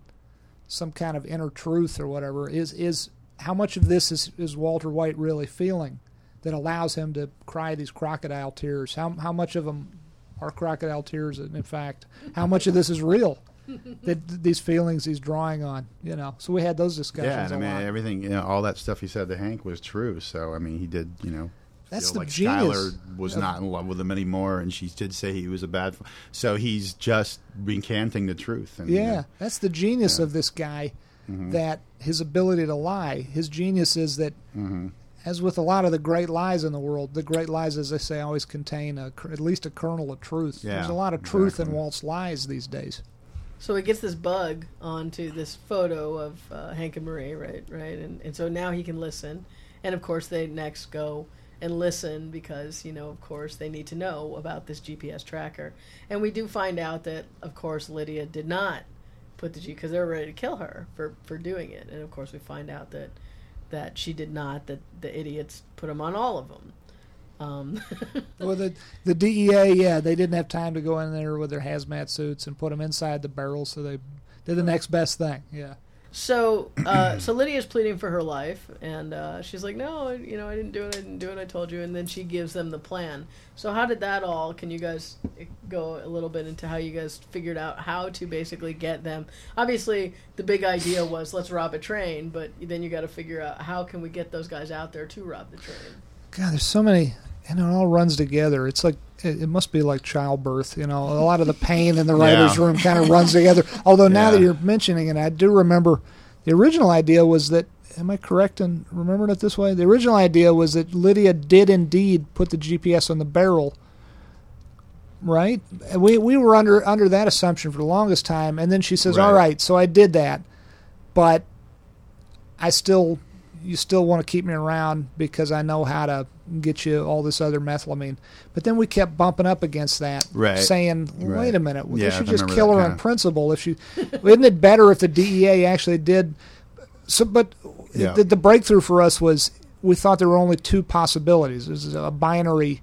some kind of inner truth or whatever. Is is how much of this is is Walter White really feeling that allows him to cry these crocodile tears? How how much of them are crocodile tears? And in fact, how much of this is real? that these feelings he's drawing on, you know. So we had those discussions. yeah and a I mean lot. everything you know all that stuff he said to Hank was true so I mean he did you know That's feel the like genius Skyler was of- not in love with him anymore and she did say he was a bad f- so he's just recanting the truth and Yeah, that's the genius Yeah. of this guy. Mm-hmm. That his ability to lie. His genius is that, Mm-hmm. as with a lot of the great lies in the world, the great lies, as they say, always contain a, at least a kernel of truth. Yeah, There's a lot of truth in exactly. Walt's lies these days. So he gets this bug onto this photo of uh, Hank and Marie, right? Right, and and so now he can listen, and of course they next go and listen because you know of course they need to know about this GPS tracker, and we do find out that of course Lydia did not put the G because they're ready to kill her for for doing it, and of course we find out that that she did not. That the idiots put them on all of them. Um, Well, the the DEA, yeah, they didn't have time to go in there with their hazmat suits and put them inside the barrel, so they did the next best thing. Yeah. So, uh, so Lydia's pleading for her life, and uh, she's like, "No, you know, I didn't do it. I didn't do it. I told you." And then she gives them the plan. So, how did that all? Can you guys go a little bit into how you guys figured out how to basically get them? Obviously, the big idea was let's rob a train, but then you got to figure out how can we get those guys out there to rob the train. God, there's so many, and it all runs together. It's like it, it must be like childbirth. You know, a lot of the pain in the writers' Yeah. room kind of runs together. Although now that you're mentioning it, I do remember the original idea was that. Am I correct in remembering it this way? The original idea was that Lydia did indeed put the GPS on the barrel. Right? We we were under under that assumption for the longest time, and then she says, Right. "All right, so I did that, but I still you still want to keep me around because I know how to get you all this other methylamine. But then we kept bumping up against that, Right. saying, "Wait Right. a minute, Yeah, they should just kill her on principle." If she, isn't it better if the DEA actually did? So, but Yeah. the, the breakthrough for us was we thought there were only two possibilities. This is a binary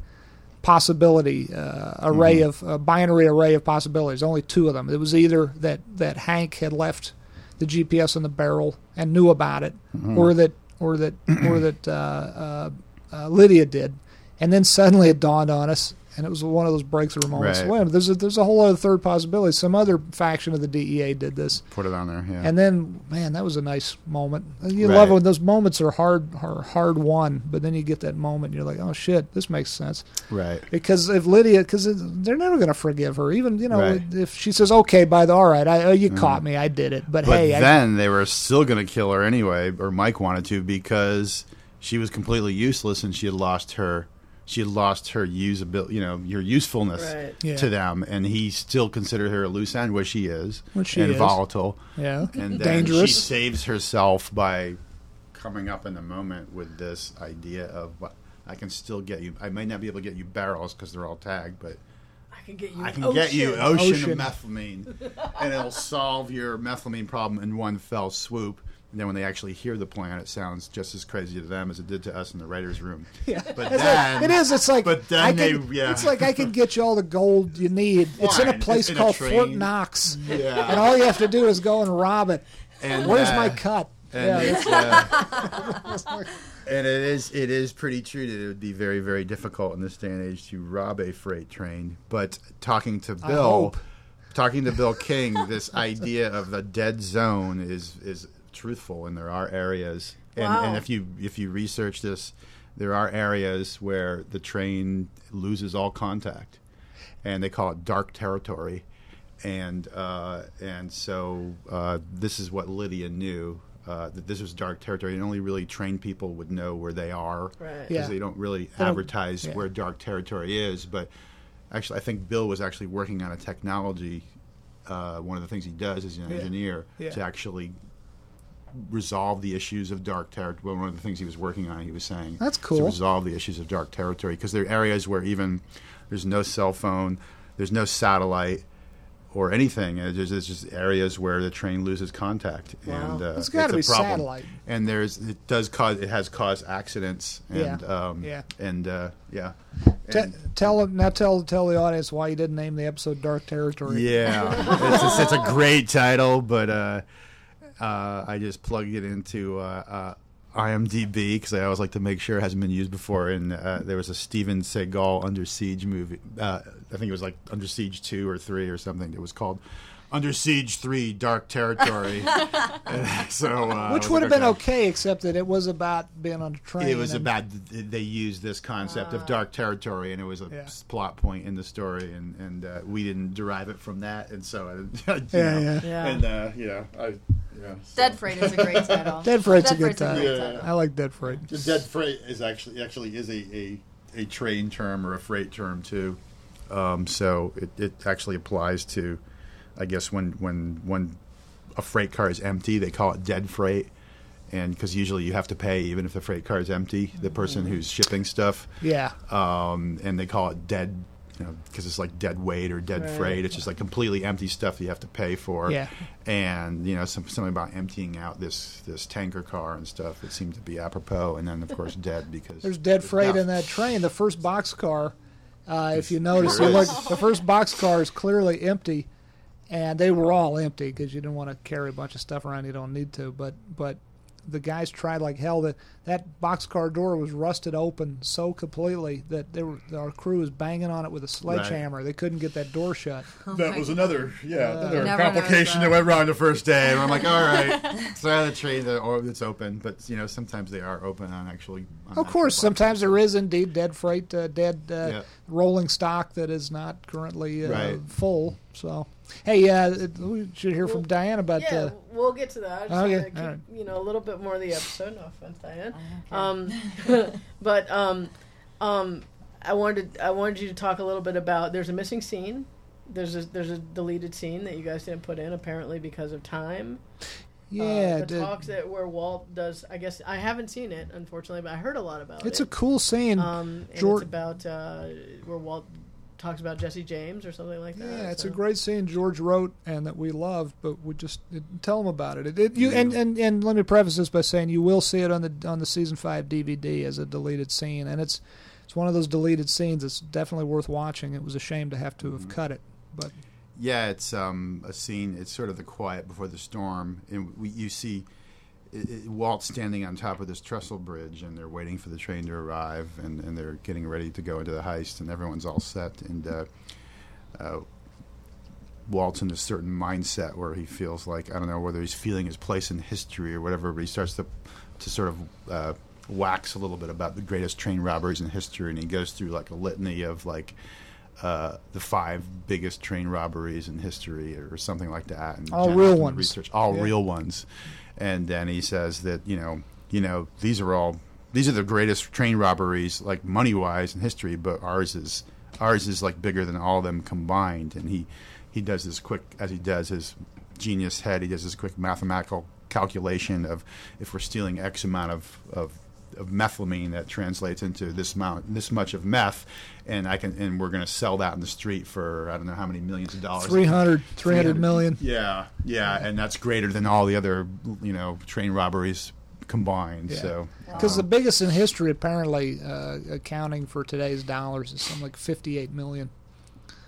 possibility uh, array Mm-hmm. of a binary array of possibilities. Only two of them. It was either that that Hank had left the GPS in the barrel and knew about it, Mm-hmm. or that or that or that uh, uh, uh, Lydia did, and then suddenly it dawned on us, and it was one of those breakthrough moments. Right. Wait, there's a, there's a whole other third possibility. Some other faction of the DEA did this, Put it on there. Yeah. and then man, that was a nice moment. You Right. love it when those moments are hard are hard won, but then you get that moment, and you're like, oh shit, this makes sense. right. Because if Lydia, because they're never going to forgive her, even you know Right. if she says, okay, by the all right, I, oh, you mm. caught me, I did it, but, But hey, I, then they were still going to kill her anyway, or Mike wanted to because she was completely useless and she had lost her. She had lost her usability, you know, your usefulness Right. Yeah. to them, and he still considered her a loose end, which she is, Which she and is. volatile. yeah, And then dangerous. she saves herself by coming up in the moment with this idea of, I can still get you. I might not be able to get you barrels because they're all tagged, but I can get you. I can ocean. get you ocean, Ocean. of methylamine, and it'll solve your methylamine problem in one fell swoop. Then when they actually hear the plan, it sounds just as crazy to them as it did to us in the writers' room. Yeah. But It's then like, it is. It's like but then I they- can, yeah. It's like I can get you all the gold you need. It's in a place in a called Fort. Knox, Yeah. and all you have to do is go and rob it. And, Where's uh, my cut? And yeah, uh, and it is it is pretty true that it would be very very difficult in this day and age to rob a freight train. But talking to Bill, talking to Bill King, this idea of the dead zone is is truthful, and there are areas. And, Wow. and if you if you research this, there are areas where the train loses all contact, and they call it dark territory. And uh, and so uh, this is what Lydia knew uh, that this was dark territory, and only really trained people would know where they are Right. because Yeah. they don't really don't- advertise yeah. where dark territory is. But actually, I think Bill was actually working on a technology. Uh, one of the things he does as an Yeah. engineer Yeah. to actually resolve the issues of dark territory. Well, one of the things he was working on, he was saying That's cool. to resolve the issues of dark territory because there are areas where even there's no cell phone, there's no satellite. Or anything. There's, there's just areas where the train loses contact, Wow. and uh, It's gotta be problem. satellite. And there's it does cause it has caused accidents, and Yeah. um, Yeah. and uh, yeah, And- tell now tell tell the audience why you didn't name the episode "Dark Territory." Yeah, it's, it's, it's a great title, but uh, uh, I just plugged it into uh, uh, IMDb because I always like to make sure it hasn't been used before. And uh, there was a Steven Seagal Under Siege movie. Uh, I think it was like Under Siege two or three or something. It was called Under Siege Three: Dark Territory. So, uh, Which would have been okay, except that it was about being on a train. It was and- about they used this concept of dark territory, and it was a Yeah. plot point in the story, and and uh, we didn't derive it from that, and so Yeah, know, yeah. Yeah. and uh, you know, I, yeah, so. Dead Freight is a great title. Dead Freight's a good Freight's a title. great Yeah. title. I like Dead Freight. Dead freight is actually actually is a, a, a train term or a freight term too. Um, so it, it actually applies to, I guess when when when a freight car is empty, they call it dead freight, and because usually you have to pay even if the freight car is empty, the person who's shipping stuff, Yeah, um, and they call it dead you know, because it's like dead weight or dead Right. freight. It's just like completely empty stuff that you have to pay for. Yeah. And you know, some, something about emptying out this this tanker car and stuff. It seemed to be apropos. And then of course dead because There's dead freight in that train. The first boxcar, uh, if you notice, you look, the first box car is clearly empty, and they were all empty because you didn't want to carry a bunch of stuff around you don't need to. But but the guys tried like hell. That that boxcar door was rusted open so completely that they were our crew was banging on it with a sledgehammer. They couldn't get that door shut. That was another, yeah, another complication that. that went wrong the first day. And I'm like, all right, so the train, the, or it's open, but you know, sometimes they are open on actually. On Of course, sometimes there is indeed dead freight, uh, dead uh, Yeah. rolling stock that is not currently uh, Right. full. So, hey, uh, we should hear from Diane about. yeah, Uh, we'll get to that. Just Okay, keep, all right. you know, a little bit more of the episode. No offense, Diane. Um, but um, um, I wanted I wanted you to talk a little bit about. There's a missing scene. There's a there's a deleted scene that you guys didn't put in apparently because of time. yeah, uh, the the- talks that where Walt does. I guess I haven't seen it unfortunately, but I heard a lot about it's it. It's a cool scene. um, and George- it's about uh, where Walt talks about Jesse James or something like that. yeah, it's so. a great scene George wrote and that we loved, but we just didn't tell him about it. It, it you and, and and let me preface this by saying you will see it on the on the season five DVD as a deleted scene, and it's it's one of those deleted scenes that's definitely worth watching. It was a shame to have to have cut it, but Yeah, it's um, a scene. It's sort of the quiet before the storm, and we, you see it, Walt standing on top of this trestle bridge, and they're waiting for the train to arrive, and, and they're getting ready to go into the heist, and everyone's all set, and uh, uh, Walt's in a certain mindset where he feels like I don't know whether he's feeling his place in history or whatever, but he starts to to sort of uh, wax a little bit about the greatest train robberies in history, and he goes through like a litany of like uh, the five biggest train robberies in history or something like that. And All real ones. Research, all Yeah. real ones. And then he says that you know, you know, these are all these are the greatest train robberies, like money wise in history, but ours is ours is like bigger than all of them combined. And he he does this quick as he does his genius head. He does this quick mathematical calculation of if we're stealing X amount of of of methylamine that translates into this amount, this much of meth, and I can, and we're going to sell that in the street for I don't know how many millions of dollars. 300, 300 million. Yeah, yeah, and that's greater than all the other, you know, train robberies combined. Yeah. So, Because the biggest in history, apparently, uh, accounting for today's dollars, is something like 58 million.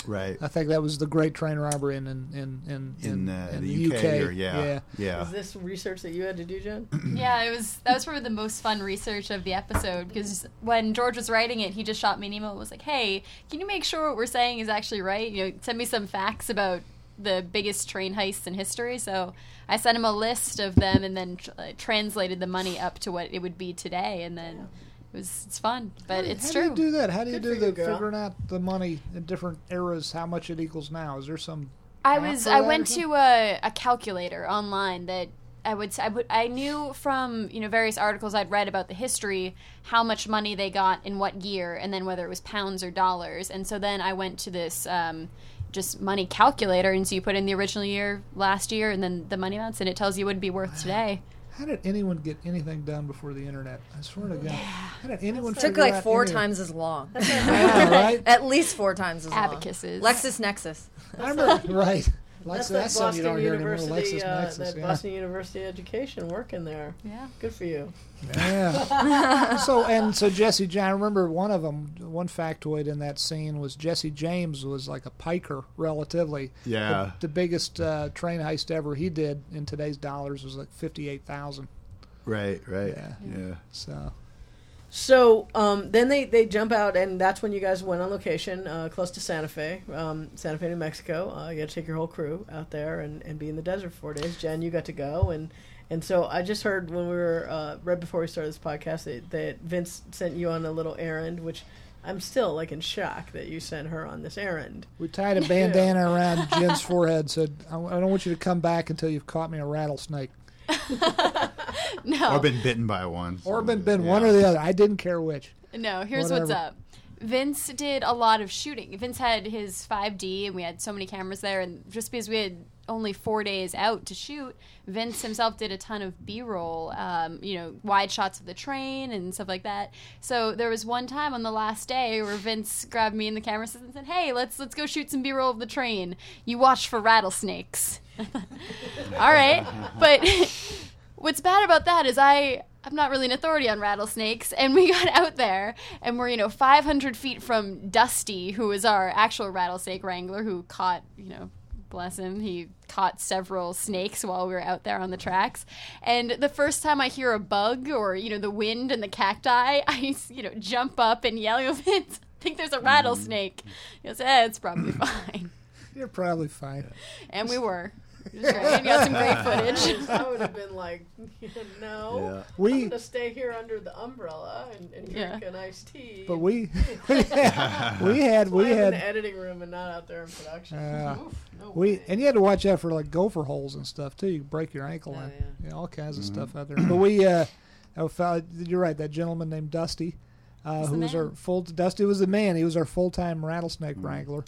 Right I think that was the great train robbery in in in in, in, uh, in the, UK, or yeah, yeah. yeah, Is this research that you had to do, Jen? Yeah, it was that was probably the most fun research of the episode because when George was writing it, he just shot me an email. and Was like, "Hey, can you make sure what we're saying is actually right? You know, send me some facts about the biggest train heists in history." So I sent him a list of them and then tr- uh, translated the money up to what it would be today, and then it was it's fun, but it's how true. How do you do that? How do you Good do the you, figuring out the money in different eras, how much it equals now? Is there some? I was I went to a, a calculator online that I would I would I knew from you know various articles I'd read about the history how much money they got in what year and then whether it was pounds or dollars and so then I went to this um, just money calculator and so you put in the original year last year and then the money amounts and it tells you what it'd be worth today. How did anyone get anything done before the internet? I swear to God. How did anyone Took like out four any- times as long. Yeah, right? At least four times as long. Abacuses. LexisNexis. I remember, right. Like, That's that's that something you Boston don't hear anymore. University, uh, LexisNexis, that yeah. Boston University education working there. Yeah. Good for you. Yeah. so and so Jesse John. I remember one of them. One factoid in that scene was Jesse James was like a piker, relatively. Yeah. The, the biggest uh, train heist ever he did in today's dollars was like fifty-eight thousand. right, right, Yeah. yeah. So So um, then they, they jump out, and that's when you guys went on location uh, close to Santa Fe, um, Santa Fe, New Mexico. Uh, you got to take your whole crew out there and, and be in the desert for four days. Jen, you got to go, and and so I just heard when we were uh, right before we started this podcast that, that Vince sent you on a little errand, which I'm still like in shock that you sent her on this errand. we tied a bandana around Jen's forehead. Said, "I I don't want you to come back until you've caught me a rattlesnake No. Or been bitten by one. or been so, been yeah. one or the other. I didn't care which." No, here's what's up. Vince did a lot of shooting. Vince had his 5D, and we had so many cameras there. And just because we had only four days out to shoot, Vince himself did a ton of B-roll, um, you know, wide shots of the train and stuff like that. So there was one time on the last day where Vince grabbed me in the camera and said, "Hey, let's let's go shoot some B-roll of the train. You watch for rattlesnakes." All right, but what's bad about that is I I'm not really an authority on rattlesnakes, and we got out there and we're you know 500 feet from Dusty, who is our actual rattlesnake wrangler, who caught you know bless him he caught several snakes while we were out there on the tracks. And the first time i hear a bug or you know the wind and the cacti i you know jump up and yell I think there's a rattlesnake. He goes eh, it's probably fine. You're probably fine. and we were It was great. We got some great footage I would have been like, no. Yeah. I'm We, gonna stay here under the umbrella and, and drink Yeah. an iced tea. but we, we had, we had, Why we I'm in the editing room and not out there in production. Yeah. Oof, no we, way. and you had to watch out for like gopher holes and stuff too. You break your ankle Oh, in, yeah. yeah, all kinds of Mm-hmm. stuff out there. But we, uh, you're right. That gentleman named Dusty, uh, who was our full. Dusty was the man. He was our full time rattlesnake Mm-hmm. wrangler.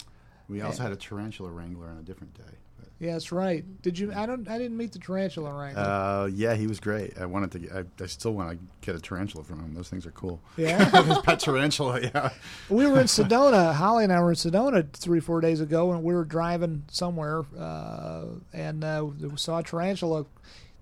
We also had a tarantula wrangler on a different day. Yeah, that's right. Did you? I don't. I didn't meet the tarantula wrangler. Uh, yeah, he was great. I wanted to. Get, I, I still want to get a tarantula from him. Those things are cool. yeah. His pet tarantula. Yeah. we were in Sedona. Holly and I were in Sedona three, four days ago, and we were driving somewhere, uh, and uh, we saw a tarantula.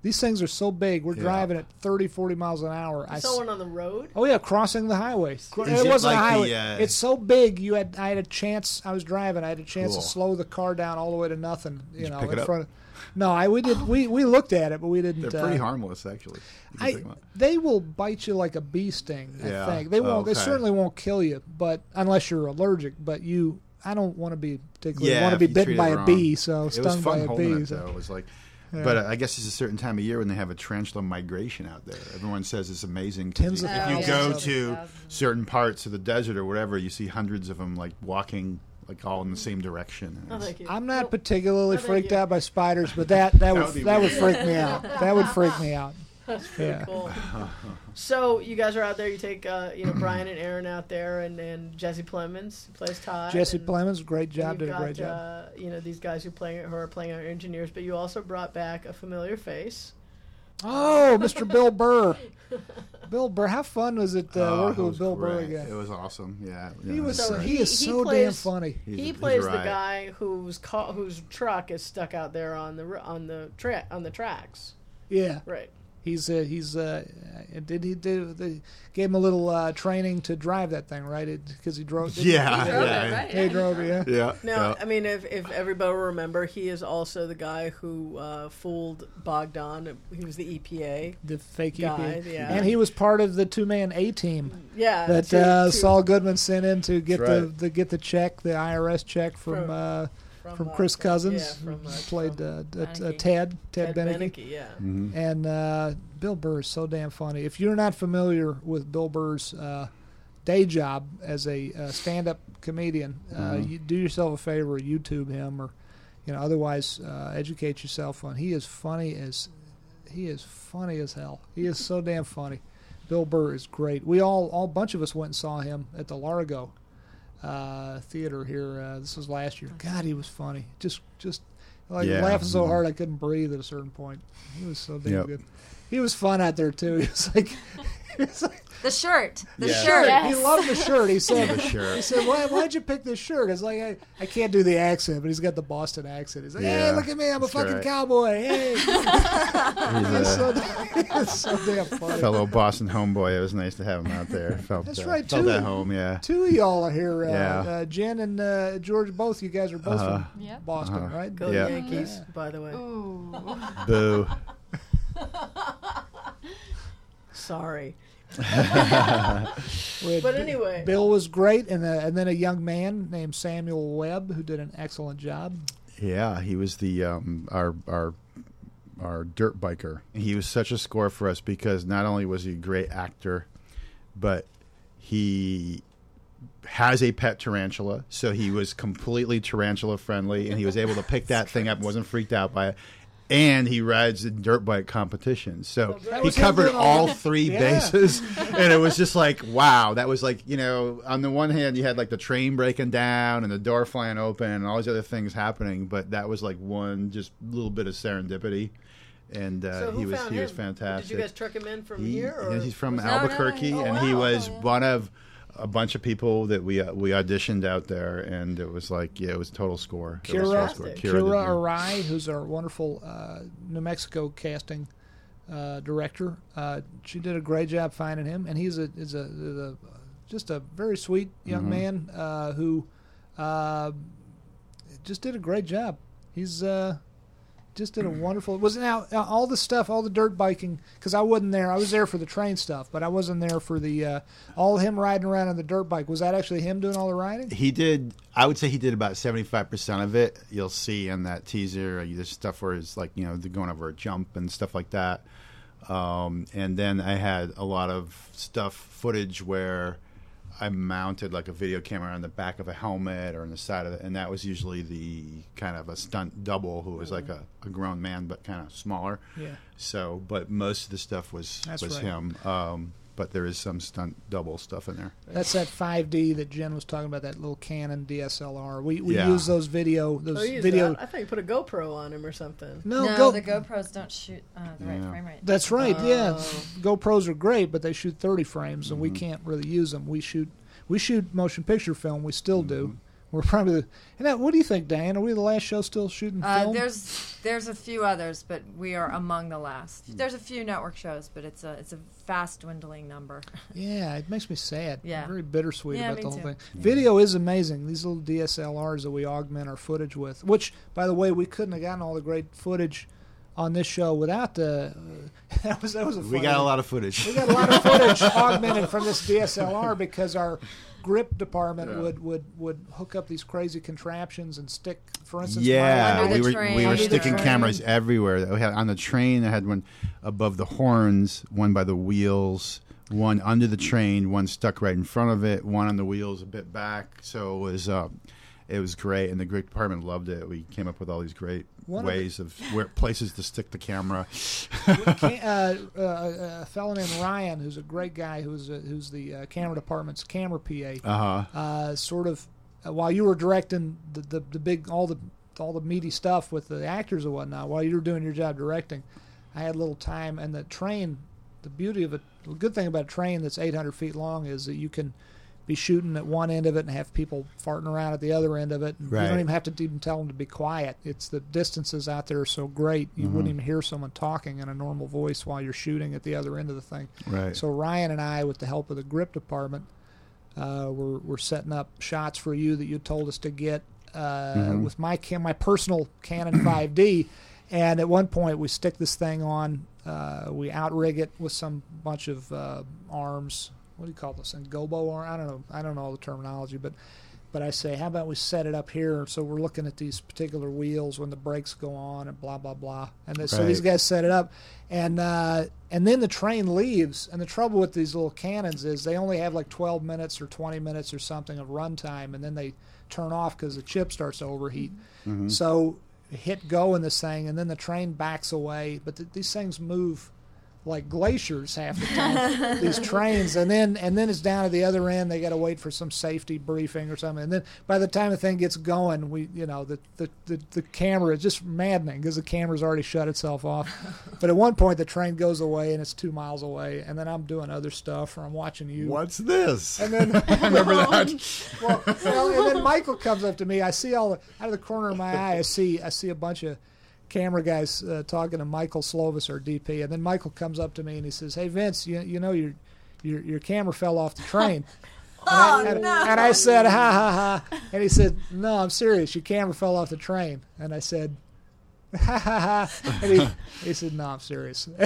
These things are so big. We're Yeah. driving at 30, 40 miles an hour. I I saw s- one on the road. Oh yeah, crossing the highway. Is it it wasn't like a the, highway. uh, it's so big. You had I had a chance. I was driving. I had a chance Cool. to slow the car down all the way to nothing. You you know, pick it in up? front of. No, I we did. We we looked at it, but we didn't. They're pretty uh, harmless, actually. I, pick 'em up. they will bite you like a bee sting. Yeah. Think they won't. They Okay. certainly won't kill you, but unless you're allergic. But you, I don't want to be particularly Yeah, want to be bitten by a wrong. bee. So It was stung by a bee. it, so- though. It was like, Yeah. but uh, I guess it's a certain time of year when they have a tarantula migration out there. Everyone says it's amazing. 'cause Tens you- of if you go to certain parts of the desert or whatever, you see hundreds of them like walking like all in the same direction. Oh, it's- thank you. I'm not particularly No, thank freaked you. out by spiders, but that that would would be that would freak me out. That would freak me out. That's pretty Yeah. cool. So you guys are out there. You take uh, you know Bryan and Aaron out there, and, and Jesse Plemons who plays Todd. Jesse Plemons, great job, you've did a got, great job. Uh, you know these guys who playing who are playing our engineers, but you also brought back a familiar face. Oh, Mr. Bill Burr. Bill Burr, how fun was it uh, Oh, working it with was Bill Burr again? It was awesome. Yeah, He was So so, he- he is he so damn funny. He's- he he's plays the guy whose ca- whose truck is stuck out there on the on the tra- on the tracks. Yeah, Right. He's uh, he's uh, did he do they gave him a little uh, training to drive that thing right? Because he drove. Yeah, He drove yeah, it, right? he drove it. Yeah. yeah. Now, yeah. I mean, if, if everybody will remember, he is also the guy who uh, fooled Bogdan. He was the EPA. The fake Guy, EP. yeah. And he was part of the two man A team Yeah. that to- uh, to- Saul Goodman sent in to get That's the, the get the check, the IRS check from From- uh, from uh, Chris from- Cousins, Yeah, from, uh, played from uh, d- uh, Beneke. Ted Ted, Ted Beneke. Beneke, Yeah. Mhm. And uh, Bill Burr is so damn funny. If you're not familiar with Bill Burr's uh, day job as a uh, stand-up comedian, uh, Mhm. you do yourself a favor, YouTube him, or you know, otherwise uh, educate yourself on. He is funny as he is funny as hell. He is so damn funny. Bill Burr is great. We all, all bunch of us went and saw him at the Largo uh, theater here. Uh, this was last year. God, he was funny. Just, just like Yeah. laughing so Mhm. hard I couldn't breathe at a certain point. He was so damn Yep. good. He was fun out there too. He was like, he, was like, The shirt. The Yeah. shirt. Yes. he loved the shirt. He said, The shirt. he said, Why, why'd you pick this shirt? It's like, I, I can't do the accent, but he's got the Boston accent. He's like, hey, look at me. I'm a fucking right. cowboy. Hey. He's a so, it's so damn funny. fellow Boston homeboy. It was nice to have him out there. Felt, That's uh, right, Felt too. at home. Yeah. Two of y'all are here. Uh, Yeah. uh, Jen and uh, George, both you guys are both Uh-huh. from Yep. Boston, Uh-huh. right? Go Yeah. Yankees, by the way. Ooh. Boo. Sorry. We had But B- anyway. Bill was great, and, uh, and then a young man named Samuel Webb who did an excellent job. Yeah, he was the um, our our our dirt biker. He was such a score for us because not only was he a great actor, but he has a pet tarantula, so he was completely tarantula friendly, and he was able to pick that thing up wasn't freaked out by it. And he rides in dirt bike competitions. So he covered all three Yeah. bases, and it was just like wow. That was like you know, on the one hand, you had like the train breaking down and the door flying open and all these other things happening, but that was like one just little bit of serendipity, and uh, So he was he was fantastic. Did you guys truck him in from He- here? Or? he's from Albuquerque, oh, and he wow. was one of a bunch of people that we uh, we auditioned out there, and it was like yeah, it was total score. Kiira, total score. Kiira Kiira Arai, who's our wonderful uh, New Mexico casting uh, director, uh, she did a great job finding him, and he's a is a, is a just a very sweet young Mhm. man uh, who uh, just did a great job. He's uh, just did a wonderful. Was now all the stuff, all the dirt biking, because I wasn't there. I was there for the train stuff, but I wasn't there for the uh, all him riding around on the dirt bike. Was that actually him doing all the riding? He did. I would say he did about seventy five percent of it. You'll see in that teaser. uh, There's stuff where it's like you know they're going over a jump and stuff like that. Um, and then I had a lot of stuff footage where I mounted like a video camera on the back of a helmet or on the side of it, and that was usually the kind of a stunt double who was like a, a grown man but kind of smaller. Yeah. So, but most of the stuff was That's was right. him. Um, but there is some stunt double stuff in there. That's that 5D that Jen was talking about. That little Canon DSLR. We we Yeah. use those video those Oh, you used video. that? I thought you put a GoPro on him or something. No, No, go. the GoPros don't shoot uh, the right frame rate. That's right. Yeah, Oh. GoPros are great, but they shoot 30 frames, and we Mhm. can't really use them. We shoot we shoot motion picture film. We still do. We're probably the. And now, what do you think, Diane? Are we the last show still shooting Uh, film? there's there's a few others, but we are among the last. There's a few network shows, but it's a it's a fast dwindling number. Yeah, it makes me sad. Yeah. very bittersweet Yeah, about me the whole too. thing. Video is amazing. These little DSLRs that we augment our footage with, which, by the way, we couldn't have gotten all the great footage on this show without the. Uh, that was that was a. We funny- got a lot of footage. We got a lot of footage augmented from this DSLR because our grip department Yeah. would, would, would hook up these crazy contraptions and stick, for instance, Yeah, Under we the were train. we were Under the sticking train. cameras everywhere. We had on the train. I had one above the horns, one by the wheels, one under the train, one stuck right in front of it, one on the wheels a bit back. So it was uh, it was great, and the grip department loved it. We came up with all these great One of the- ways of where places to stick the camera. Can- uh, uh, a fellow named Ryan, who's a great guy, who's uh, who's the uh, camera department's camera PA. Uh huh. uh, sort of uh, while you were directing the, the, the big all the all the meaty stuff with the actors and whatnot while you were doing your job directing i had a little time and the train the beauty of it the good thing about a train that's 800 feet long is that you can be shooting at one end of it and have people farting around at the other end of it and you don't even have to even tell them to be quiet it's the distances out there are so great you wouldn't even hear someone talking in a normal voice while you're shooting at the other end of the thing Right. so Ryan and I, with the help of the grip department, uh, we're, we're setting up shots for you that you told us to get uh, Mhm. with my cam- my personal Canon 5D. And at one point, we stick this thing on. Uh, we outrig it with some bunch of uh, arms. What do you call this thing? Gobo arm? I don't know. I don't know all the terminology, but but I say, how about we set it up here? So we're looking at these particular wheels when the brakes go on and blah blah blah. And then, so these guys set it up, and uh, and then the train leaves. And the trouble with these little Canons is they only have like 12 minutes or 20 minutes or something of runtime, and then they turn off because the chip starts to overheat. So hit go in this thing, and then the train backs away. But th- these things move like glaciers half the time. these trains, and then and then it's down to the other end. They got to wait for some safety briefing or something. And then by the time the thing gets going, we you know the the the, the camera is just maddening because the camera's already shut itself off. but at one point, the train goes away and it's two miles away, and then I'm doing other stuff or I'm watching you. What's this? And then Remember that? well, well, and then Michael comes up to me. I see all the, out of the corner of my eye. I see I see a bunch of camera guys uh, talking to Michael Slovis, our DP, and then Michael comes up to me and he says, "Hey Vince, you, you know your your your camera fell off the train." And, I, and, and I said, "Ha ha ha!" And he said, "No, I'm serious. Your camera fell off the train." And I said. Ha ha ha! And he, he said, "No, I'm serious."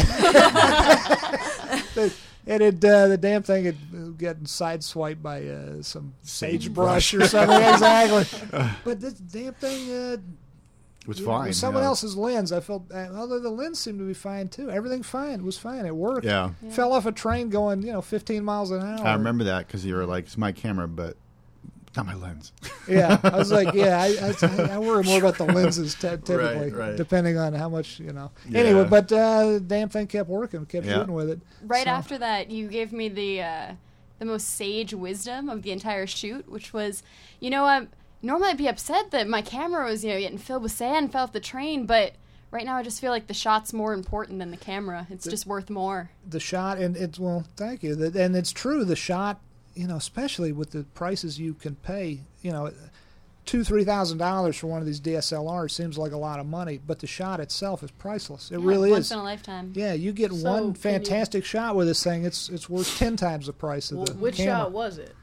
And it, uh, the damn thing had gotten sideswiped by uh, some sagebrush or something. exactly. But this damn thing, uh, It was you fine. with someone yeah. else's lens, I felt. Uh, although the lens seemed to be fine too. Everything fine. It was fine. It worked. Yeah. Fell off a train going, you know, 15 miles an hour. I remember that because you were like, "It's my camera," but not my lens. Yeah, I was like, yeah, I, I, I worry more about the lenses t- typically, right. depending on how much you know. Yeah. Anyway, but uh, damn thing kept working, kept Yeah. shooting with it. Right So- after that, you gave me the uh, the most sage wisdom of the entire shoot, which was, you know, I'm normally I'd be upset that my camera was you know getting filled with sand, fell off the train, but right now I just feel like the shot's more important than the camera. It's just worth more. the shot and it's well thank you and it's true the shot you know especially with the prices you can pay you know two three thousand dollars for one of these dslrs seems like a lot of money but the shot itself is priceless it Yeah, really once is in a lifetime. yeah you get So, one can you- fantastic shot with this thing it's it's worth 10 times the price of Well, the which camera. shot was it?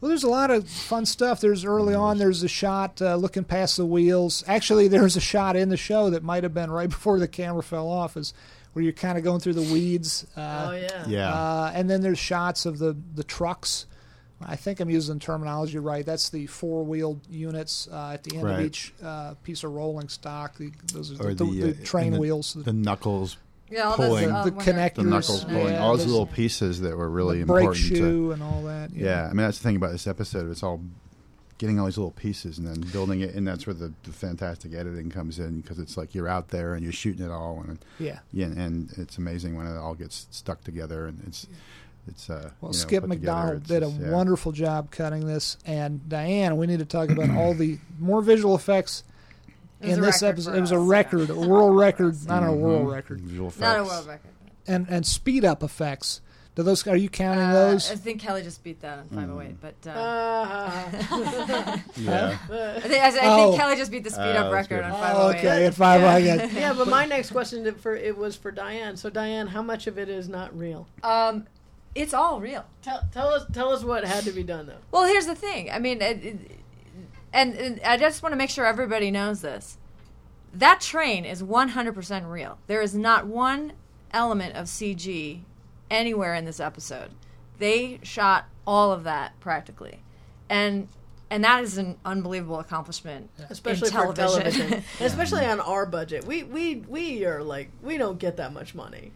Well, there's a lot of fun stuff. There's early on. There's a shot uh, looking past the wheels. Actually, there's a shot in the show that might have been right before the camera fell off, is where you're kind of going through the weeds. Uh, oh yeah. Yeah. uh, and then there's shots of the the trucks. I think I'm using terminology right. That's the four wheeled units uh, at the end of each uh, piece of rolling stock. The, those are Or the, the, uh, train the, wheels. the knuckles, Yeah, all Pulling. those, uh, The connectors. the knuckles Yeah, pulling, all those there's- little pieces that were really the brake important. to- shoe and all that. you Yeah. I mean that's the thing about this episode. It's all getting all these little pieces and then building it, and that's where the, the fantastic editing comes in because it's like you're out there and you're shooting it all, and yeah. yeah, and it's amazing when it all gets stuck together and it's it's uh. Well, you know, Skip. McDonald It's did a yeah. wonderful job cutting this, and Diane, we need to talk about all the more visual effects It in this episode. It was a record, a world record, not a world Mhm. record, Visual Not a effects. world record. and and speed up effects. Do those are you counting Uh, those? I think Kelley just beat that on 508, but uh, Yeah. I think, I, I think Oh. Kelley just beat the speed Oh, up that's record good. on Oh, 508. okay, at five I got yeah, but my next question to- for it was for Diane. So Diane, how much of it is not real? Um, it's all real. Tell, tell us tell us what had to be done though. Well, here's the thing. I mean, it, it, and, and I just want to make sure everybody knows this. That train is 100% real. There is not one element of CG anywhere in this episode. They shot all of that practically, and and that is an unbelievable accomplishment, Especially in for television. television, And especially on our budget. We we we are like we don't get that much money.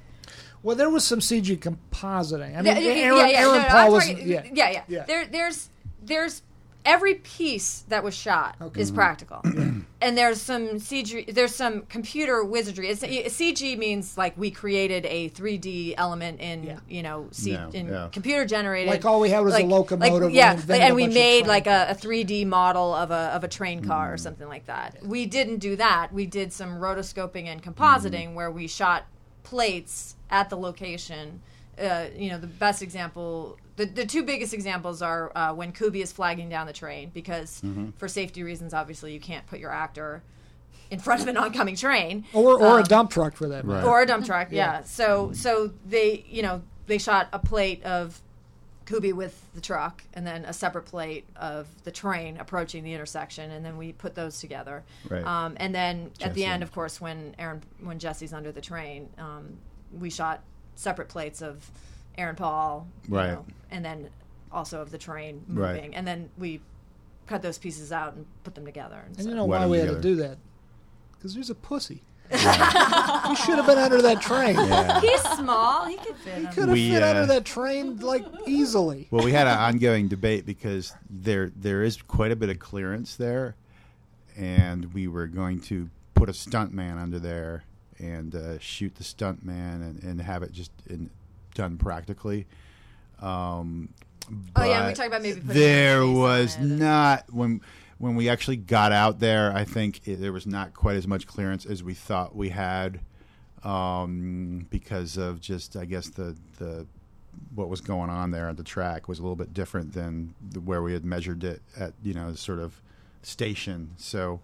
Well, there was some CG compositing. I mean, yeah, yeah, Aaron, yeah, yeah, Aaron no, no, Paul I'm was talking- yeah. yeah, yeah. Yeah. There, there's, there's every piece that was shot Okay. is practical, and there's some CG, there's some computer wizardry. It's, CG means like we created a 3D element in, Yeah. you know, C, Yeah, in yeah. computer generated. Like all we had was a locomotive and yeah, invented and we made like a, a 3D model of a of a train car Mm. or something like that. We didn't do that. We did some rotoscoping and compositing Mm. where we shot plates at the location. Uh, you know, the best example, the, the two biggest examples are uh, when Kuby is flagging down the train because, Mm-hmm. for safety reasons, obviously you can't put your actor in front of an oncoming train or or a Um, dump truck for that. matter. Right. or a dump truck. Yeah. So so they you know they shot a plate of Kuby with the truck, and then a separate plate of the train approaching the intersection, and then we put those together. Right. Um, and then at the end, of course, when Aaron when Jesse's under the train, um, we shot separate plates of Aaron Paul, Right. know, and then also of the train Right. moving, and then we cut those pieces out and put them together. And And so- you know why them we had to do that? Because there's a pussy. he should have been under that train. Yeah. He's small. He could fit. He could have We, fit uh, under that train like easily. Well, we had an ongoing debate because there there is quite a bit of clearance there, and we were going to put a stunt man under there and uh, shoot the stunt man and, and have it just in, done practically. Um, Oh, yeah, we but talked about maybe putting there his on was not when when we actually got out there. I think it, there was not quite as much clearance as we thought we had um, because of just I guess the the what was going on there at the track was a little bit different than the, where we had measured it at you know sort of station. So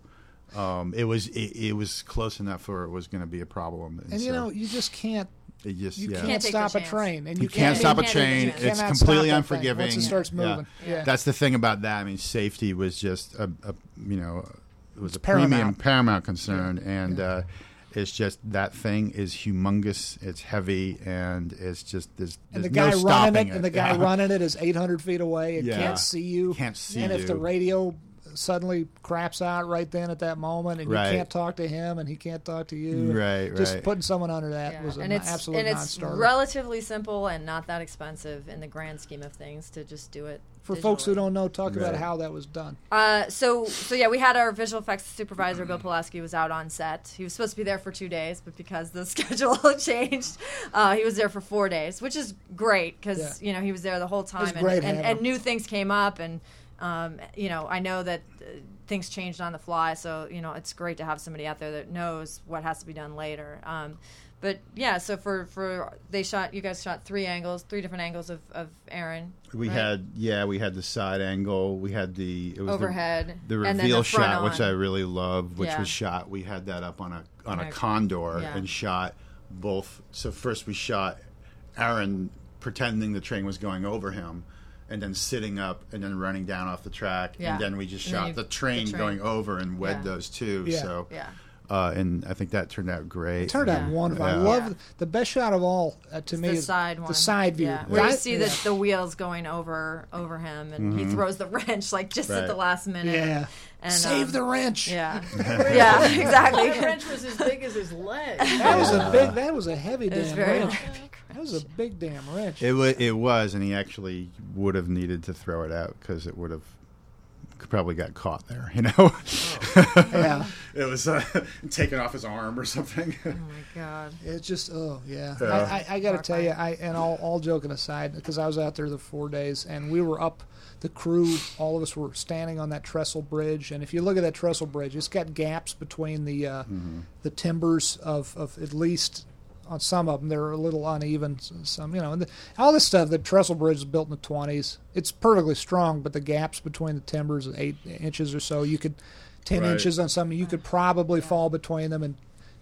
um, it was it, it was close enough where it was going to be a problem. And you so know, you just can't it just you yeah. can't, Can't stop a train, and you, You can't Yeah, stop you a can't train. chance. It's completely stop that thing unforgiving. once it starts Yeah. moving. Yeah. That's the thing about that. I mean, safety was just a, a you know, it was a paramount. premium paramount concern, and uh, it's just that thing is humongous. It's heavy, and it's just there's, and the guy no running stopping it, and the guy Yeah. running it is 800 feet away and Yeah. can't see you. Can't see And if the radio suddenly craps out right then at that moment, and Right. you can't talk to him, and he can't talk to you. Right, Just right. putting someone under that Yeah. was an and it's absolute and it's non-starter. relatively simple and not that expensive in the grand scheme of things to just do it. For folks who don't know, talk about how that was done. Uh, so so yeah, we had our visual effects supervisor Bill Powloski was out on set. He was supposed to be there for two days, but because the schedule changed, uh, he was there for four days, which is great because Yeah. you know he was there the whole time, and, and, and new things came up, and um, you know I know that. Uh, Things changed on the fly, so you know it's great to have somebody out there that knows what has to be done later. Um, but yeah, so for for they shot you guys shot three angles, three different angles of of Aaron. We right? had yeah, we had the side angle. We had the it was the- overhead, the, then reveal the shot, which. I really love, which Yeah. was shot. We had that up on a on a condor Yeah. and shot both. So first we shot Aaron pretending the train was going over him. And then sitting up and then running down off the track, Yeah. and then we just shot you- the train, the train. going over and wed Yeah. those two. Yeah. So, Yeah. Uh, and I think that turned out great. It turned out Yeah. wonderful. I love Yeah. the best shot of all uh, to me the is side one, the side view. yeah. where you see the, the wheels going over over him, and Mm-hmm. he throws the wrench like just at the last minute. Yeah. and, Save um, the wrench. Yeah, yeah, That exactly. wrench was as big as his leg. That was a big. That was a heavy It damn very. wrench. That was a big damn wrench. It wa it was, and he actually would have needed to throw it out because it would have probably got caught there. You know, yeah. it was uh, taken off his arm or something. Oh my god. It's just oh yeah. Yeah. I, I, I got to tell you, I and all, all joking aside, because I was out there the four days, and we were up. The crew, all of us were standing on that trestle bridge, and if you look at that trestle bridge, it's got gaps between the uh, the timbers of, of at least on some of them they're a little uneven. Some you know, and the, all this stuff. The trestle bridge is built in the twenties. It's perfectly strong, but the gaps between the timbers, eight inches or so, you could ten Right. inches on some. You could probably fall between them and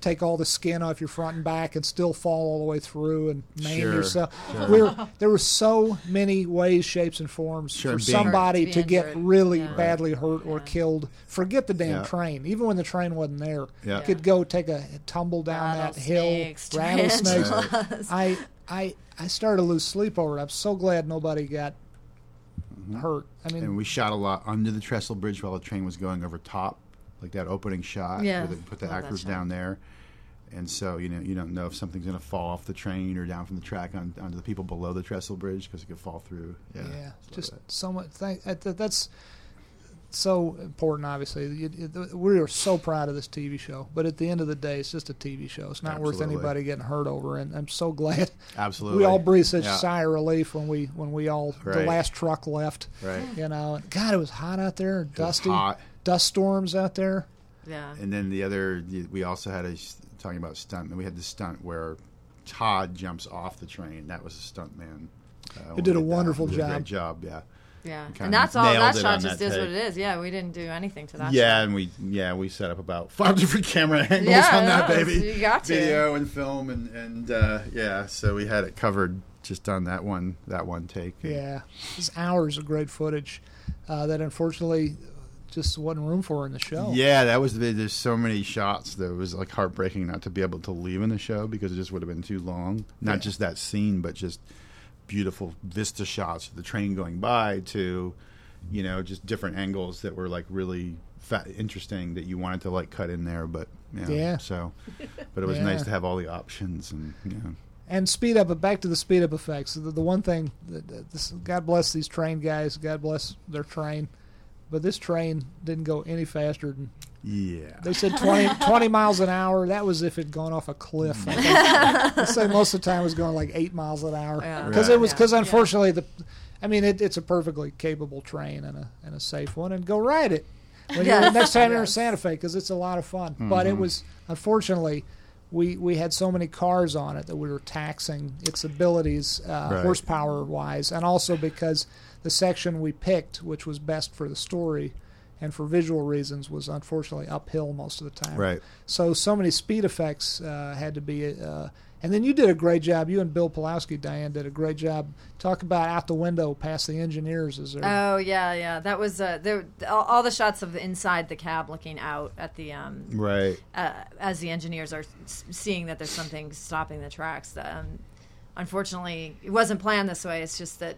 take all the skin off your front and back and still fall all the way through and maim Sure, yourself. sure. We were, there were so many ways, shapes, and forms Sure, for being- somebody to get injured. really Yeah. badly hurt or killed. Forget the damn Yeah. train. Even when the train wasn't there, Yeah. you could go take a tumble down that hill. Rattlesnakes, Rattlesnakes. I, I, I started to lose sleep over it. I'm so glad nobody got hurt. I mean, Mm-hmm. and we shot a lot under the trestle bridge while the train was going over top, like that opening shot. Yeah. where they put the Love actors down there. And so you know you don't know if something's going to fall off the train or down from the track on, onto the people below the trestle bridge because it could fall through. Yeah, Yeah, just that. so much. Thank, that, that- that's so important. Obviously, It- it- we are so proud of this TV show. But at the end of the day, it's just a TV show. It's not worth anybody getting hurt over. And I'm so glad absolutely. we all breathe such Yeah. a sigh of relief when we when we all the last truck left. Right. You know, God, it was hot out there, It was dusty, hot. Dust storms out there. Yeah. And then the other, we also had a talking about stunt. And we had the stunt where Todd jumps off the train. That was a stunt man. Uh, Who did a wonderful Did a job. Great job. Yeah. Yeah. kinda And that's all. That shot just that is what it is. Yeah, we didn't do anything to that. yeah, shot. and we yeah we set up about five different camera angles Yeah, on that was- baby. you got to. video and film and and uh, yeah, so we had it covered just on that one that one take. Yeah, it's hours of great footage uh, that unfortunately just wasn't room for in the show. Yeah, that was the, there's so many shots that it was like heartbreaking not to be able to leave in the show because it just would have been too long. Not Yeah. just that scene, but just beautiful vista shots of the train going by to, you know, just different angles that were like really fa- interesting that you wanted to like cut in there. But you know, Yeah. so, but it was Yeah. nice to have all the options and you know, and speed up. But back to the speed up effects. The, the one thing, that, that this, God bless these train guys. God bless their train. But this train didn't go any faster than yeah. they said 20, 20 miles an hour. That was if it had gone off a cliff. I think. I'd say most of the time it was going like eight miles an hour because Right. it was Yeah. because unfortunately the, I mean it, it's a perfectly capable train and a and a safe one and go ride it. When you're, next time you're in Santa Fe because it's a lot of fun. But it was unfortunately we we had so many cars on it that we were taxing its abilities uh, Right. horsepower wise, and also because the section we picked, which was best for the story and for visual reasons, was unfortunately uphill most of the time. Right. So so many speed effects uh, had to be. Uh, and then you did a great job. You and Bill Powloski, Diane, did a great job. Talk about out the window past the engineers. Is there? Oh yeah, yeah. That was uh, there. All, all the shots of inside the cab looking out at the um, Right. uh, as the engineers are seeing that there's something stopping the tracks. Um, unfortunately, it wasn't planned this way. It's just that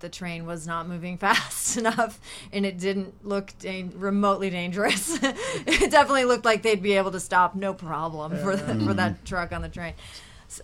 the train was not moving fast enough and it didn't look dan- remotely dangerous. it definitely looked like they'd be able to stop no problem for the, for that truck on the train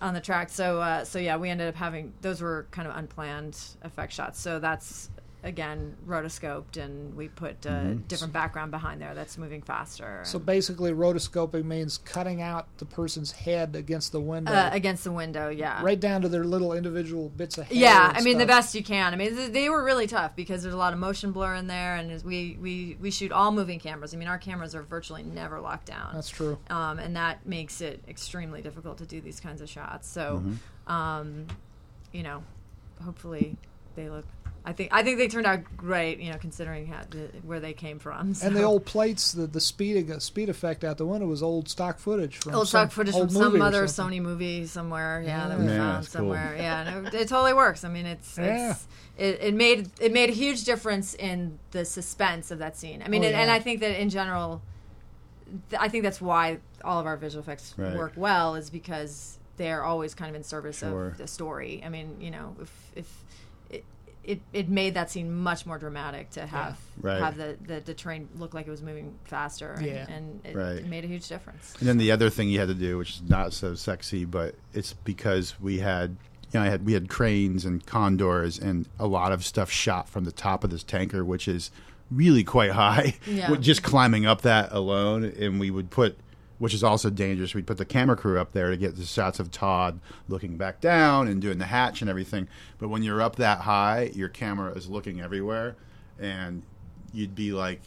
on the track. So uh, so yeah, we ended up having those were kind of unplanned effect shots. So that's again rotoscoped and we put a different background behind there that's moving faster. So basically, rotoscoping means cutting out the person's head against the window, uh, against the window, yeah. right down to their little individual bits of hair. Yeah, I mean the best you can. I mean they were really tough because there's a lot of motion blur in there, and we we we shoot all moving cameras. I mean our cameras are virtually never locked down. That's true. um, and that makes it extremely difficult to do these kinds of shots. So, Mm-hmm. um, you know, hopefully they look. I think I think they turned out great. You know, considering how, the, where they came from. So. And the old plates, the the speed uh, speed effect out the window was old stock footage from old some stock footage old from some other. Sony movie somewhere. Yeah, that we Yeah, found that's cool. somewhere. Yeah, and it, it totally works. I mean, it's, Yeah. it's it, it made it made a huge difference in the suspense of that scene. I mean, Oh, and, and. I think that in general, th- I think that's why all of our visual effects Right. work well is because they're always kind of in service Sure. of the story. I mean, you know, if if it, it, it made that scene much more dramatic to have Right. have the, the, the train look like it was moving faster and, Yeah. and it, Right. it made a huge difference. And then the other thing you had to do, which is not so sexy, but it's because we had, you know, I had we had cranes and condors and a lot of stuff shot from the top of this tanker, which is really quite high. Yeah. Just climbing up that alone, and we would put, which is also dangerous. We'd put the camera crew up there to get the shots of Todd looking back down and doing the hatch and everything. But when you're up that high, your camera is looking everywhere, and you'd be like.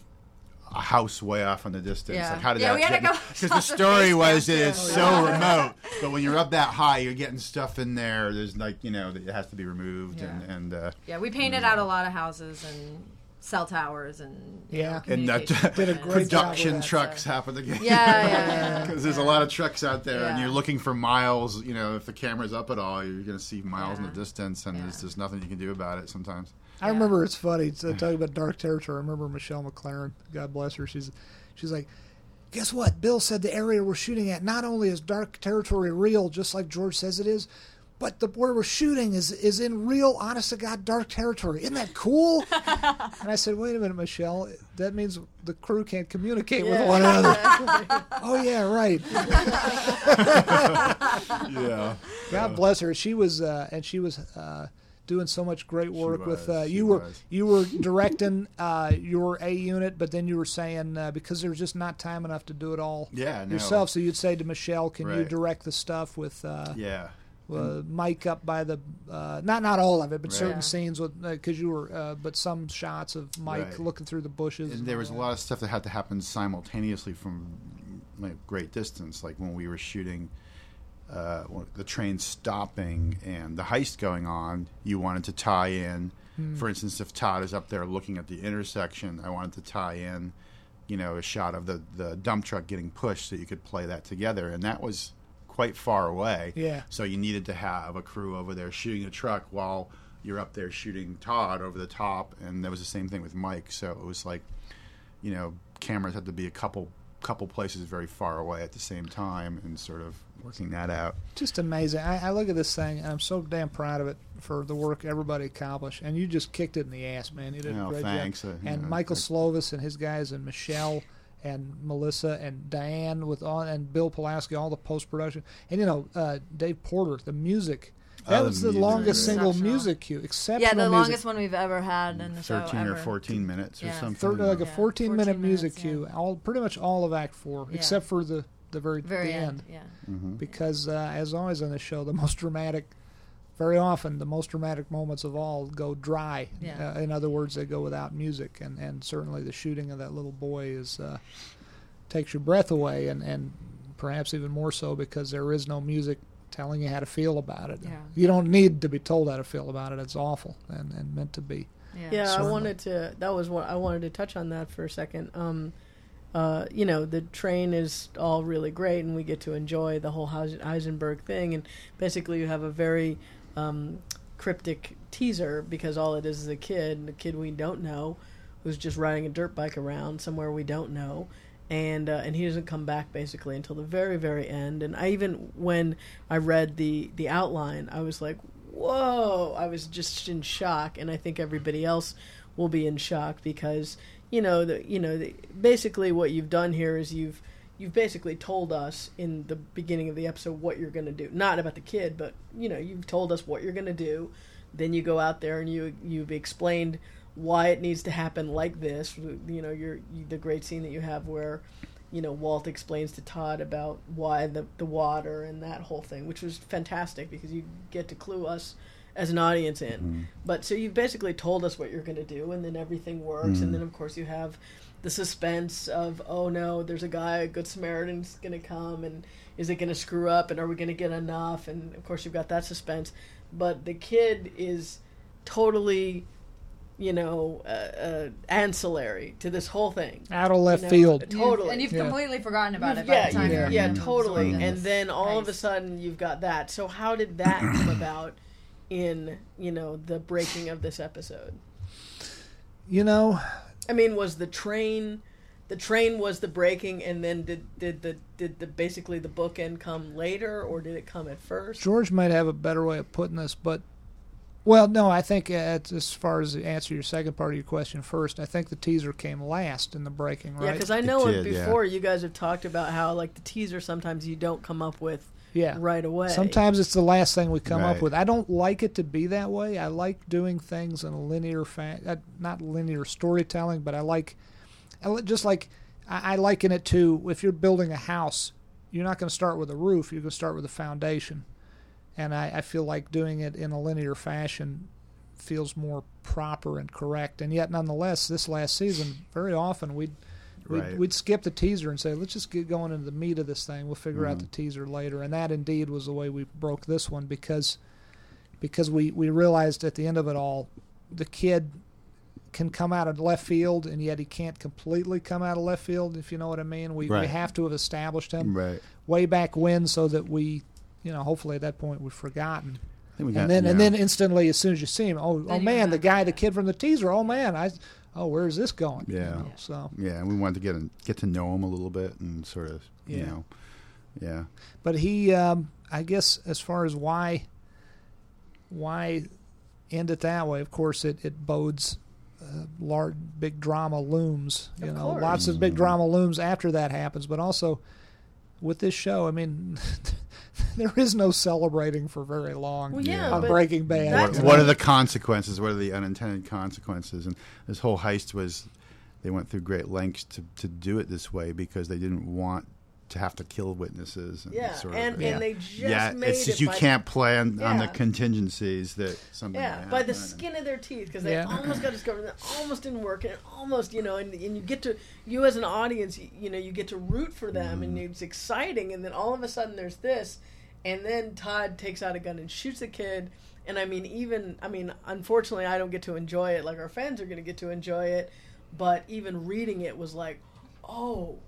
A house way off in the distance. Yeah. Like, how did Yeah, that we had to get- go because the across the story was that it's too. so remote. But when you're up that high, you're getting stuff in there. There's like you know that it has to be removed and Yeah. and uh, Yeah, we painted out a lot of houses and cell towers and you Yeah. know, and that Did a great production that, trucks so- happen again. Yeah, yeah, yeah. Because there's a lot of trucks out there, and you're looking for miles. You know, if the camera's up at all, you're going to see miles in the distance, and there's Yeah. just nothing you can do about it sometimes. I remember it's funny. So talking about dark territory. I remember Michelle MacLaren. God bless her. She's she's like, guess what? Bill said the area we're shooting at not only is dark territory real, just like George says it is, but the where we're shooting is is in real, honest to God, dark territory. Isn't that cool? and I said, wait a minute, Michelle. That means the crew can't communicate with one another. oh yeah, right. Yeah, God bless her. She was, uh, and she was uh, doing so much great work with. was, Uh, she you were was. you were directing uh, your A unit, but then you were saying uh, because there was just not time enough to do it all Yeah, no. yourself. So you'd say to Michelle, "Can you direct the stuff with uh, yeah. Uh, Mike up by the uh, not not all of it, but Right. certain Yeah. scenes with because you were, uh, but some shots of Mike Right. looking through the bushes. And and there was a lot of stuff that had to happen simultaneously from like great distance, like when we were shooting uh, the train stopping and the heist going on. You wanted to tie in, for instance, if Todd is up there looking at the intersection, I wanted to tie in, you know, a shot of the the dump truck getting pushed, so you could play that together, and that was quite far away. Yeah. So you needed to have a crew over there shooting a truck while you're up there shooting Todd over the top, and that was the same thing with Mike. So it was like, you know, cameras had to be a couple couple places very far away at the same time, and sort of working that out. just amazing. I, I look at this thing and I'm so damn proud of it for the work everybody accomplished. And you just kicked it in the ass, man. You did Oh, a great thanks. job. Uh, and yeah, Michael. Slovis and his guys and Michelle and Melissa and Diane with all and Bill Powloski, all the post production. And you know, uh, Dave Porter, the music. That Oh, was the music, longest single music cue. Exceptional Yeah, the music. longest one we've ever had in the show. Thirteen or ever. fourteen minutes or Yeah. something. Third, like a Yeah, 14 minute 14 music minutes, cue, all pretty much all of Act Four, Yeah. except for the the very, Very the end. end. Yeah. Mm-hmm. because uh, as always on the show, the most dramatic, very often the most dramatic moments of all go dry. Yeah. Uh, in other words, they go without music, and, and certainly the shooting of that little boy is uh, takes your breath away, and, and perhaps even more so because there is no music telling you how to feel about it. Yeah. You don't need to be told how to feel about it. It's awful and, and meant to be. Yeah. Yeah, I wanted to. That was what I wanted to touch on that for a second. Um, uh, you know, the train is all really great, and we get to enjoy the whole Heis- Heisenberg thing. And basically, you have a very um, cryptic teaser because all it is is a kid, a kid we don't know, who's just riding a dirt bike around somewhere we don't know. And uh, and he doesn't come back basically until the very very end. And I even when I read the the outline, I was like, whoa! I was just in shock, and I think everybody else will be in shock because you know the you know the, basically what you've done here is you've you've basically told us in the beginning of the episode what you're going to do. Not about the kid, but you know you've told us what you're going to do. Then you go out there and you you've explained why it needs to happen like this. You know, your the great scene that you have where you know Walt explains to Todd about why the the water and that whole thing, which was fantastic because you get to clue us as an audience in. Mm-hmm. But so you've basically told us what you're going to do, and then everything works, Mm-hmm. and then of course you have the suspense of oh no, there's a guy, a good Samaritan's going to come, and is it going to screw up, and are we going to get enough? And of course you've got that suspense, but the kid is totally. You know, uh, uh, ancillary to this whole thing. Out of left You know, field. Totally. and you've Yeah. completely forgotten about it by yeah, the time yeah, yeah, Yeah. totally. absorbed And then all of a sudden you've got that. So how did that come about in you know the breaking of this episode? You know, I mean, was the train, the train was the breaking, and then did did the did the basically the bookend come later, or did it come at first? George might have a better way of putting this, but well, no, I think uh, at, as far as to answer your second part of your question first, I think the teaser came last in the breaking, Yeah, because I know did, yeah. before you guys have talked about how like the teaser sometimes you don't come up with yeah. right away. Sometimes it's the last thing we come up with. I don't like it to be that way. I like doing things in a linear fa- uh, not linear storytelling, but I like, I li- just like I, I liken it to if you're building a house, you're not going to start with a roof. You're going to start with a foundation, and I, I feel like doing it in a linear fashion feels more proper and correct. And yet, nonetheless, this last season, very often we'd We'd, Right. we'd skip the teaser and say, let's just get going into the meat of this thing. We'll figure out mm-hmm. the teaser later. And that indeed was the way we broke this one because because we, we realized at the end of it all, the kid can come out of left field, and yet he can't completely come out of left field, if you know what I mean. We, we have to have established him Right. way back when so that we, you know, hopefully at that point we've forgotten. I think got, And then and then instantly, as soon as you see him, oh, oh man, the guy, the kid from the teaser, oh man, I, oh, where's this going? You Yeah. know, so. Yeah, and we wanted to get get to know him a little bit and sort of, you know, yeah. But he, um, I guess, as far as why, why end it that way? Of course, it it bodes. Uh, large, big drama looms. You Of know, course. lots of big drama looms after that happens. But also, with this show, I mean, there is no celebrating for very long Well, yeah, on Breaking Bad. What, what are the consequences? What are the unintended consequences? And this whole heist was, they went through great lengths to, to do it this way because they didn't want to have to kill witnesses. And Yeah, sort of, and, Yeah. and they just yeah, made it's just it you by- can't plan on the contingencies that something. Yeah, might by the skin of their teeth because they Yeah. almost got discovered. and It almost didn't work, and it almost, you know, and, and you get to you as an audience, you, you know, you get to root for them, and Mm-hmm. it's exciting. And then all of a sudden, there's this, and then Todd takes out a gun and shoots the kid. And I mean, even I mean, unfortunately, I don't get to enjoy it like our fans are going to get to enjoy it. But even reading it was like, oh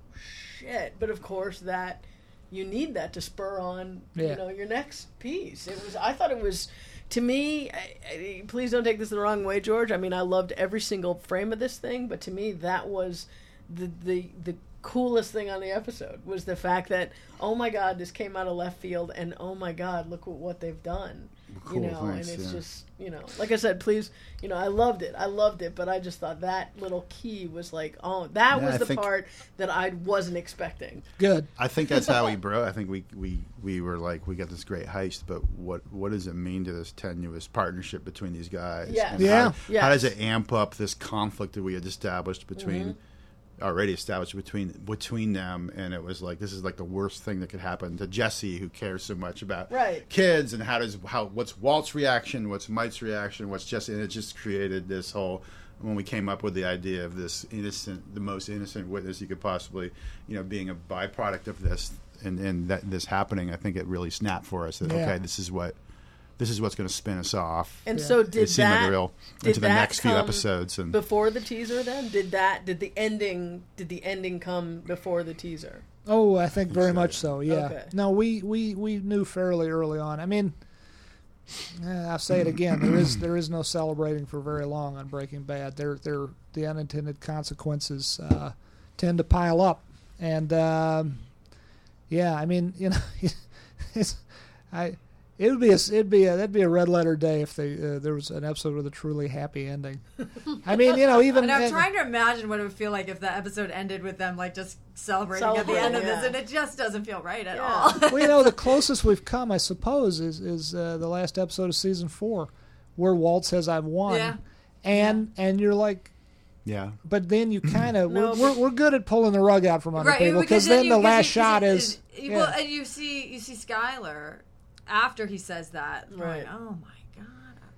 shit! But of course, that you need that to spur on Yeah. you know your next piece. It was I thought it was to me. I, I, please don't take this the wrong way, George. I mean, I loved every single frame of this thing, but to me, that was the the the coolest thing on the episode was the fact that oh my god, this came out of left field, and oh my god, look what, what they've done. Cool, you know, thanks, and it's yeah. just you know, like I said, please, you know, I loved it, I loved it, but I just thought that little key was like, oh, that Yeah, was I the think- part that I wasn't expecting. Good. I think that's how we broke. I think we, we, we were like, we got this great heist, but what what does it mean to this tenuous partnership between these guys? Yes. And Yeah. How, Yes. how does it amp up this conflict that we had established between, mm-hmm. Already established between between them? And it was like this is like the worst thing that could happen to Jesse, who cares so much about Right. kids, and how does how what's Walt's reaction, what's Mike's reaction, what's Jesse, and it just created this whole. When we came up with the idea of this innocent, the most innocent witness you could possibly, you know, being a byproduct of this, and and that this happening, I think it really snapped for us that Yeah. okay, this is what, this is what's going to spin us off. And Yeah. so it did seemed that like a real did into the that next few come episodes, and before the teaser then did that did the ending did the ending come before the teaser Oh, I think very much so. Yeah. Okay. No, we, we, we knew fairly early on. I mean, eh, I'll say it again. There is there is no celebrating for very long on Breaking Bad. There there the unintended consequences uh, tend to pile up, and um, yeah, I mean you know, it's, I It would be a it'd be a that'd be a red letter day if they uh, there was an episode with a truly happy ending. I mean, you know, even And I'm uh, trying to imagine what it would feel like if the episode ended with them like just celebrating at the end of this, and it just doesn't feel right at Yeah. all. well, you know, the closest we've come, I suppose, is is uh, the last episode of season four, where Walt says, "I've won," Yeah. and and you're like, Yeah. but then you kind of No, we're, we're we're good at pulling the rug out from under people because then you- the 'cause last you- shot 'cause is you- yeah. well, and you see you see Skyler after he says that, going, Right. oh my god,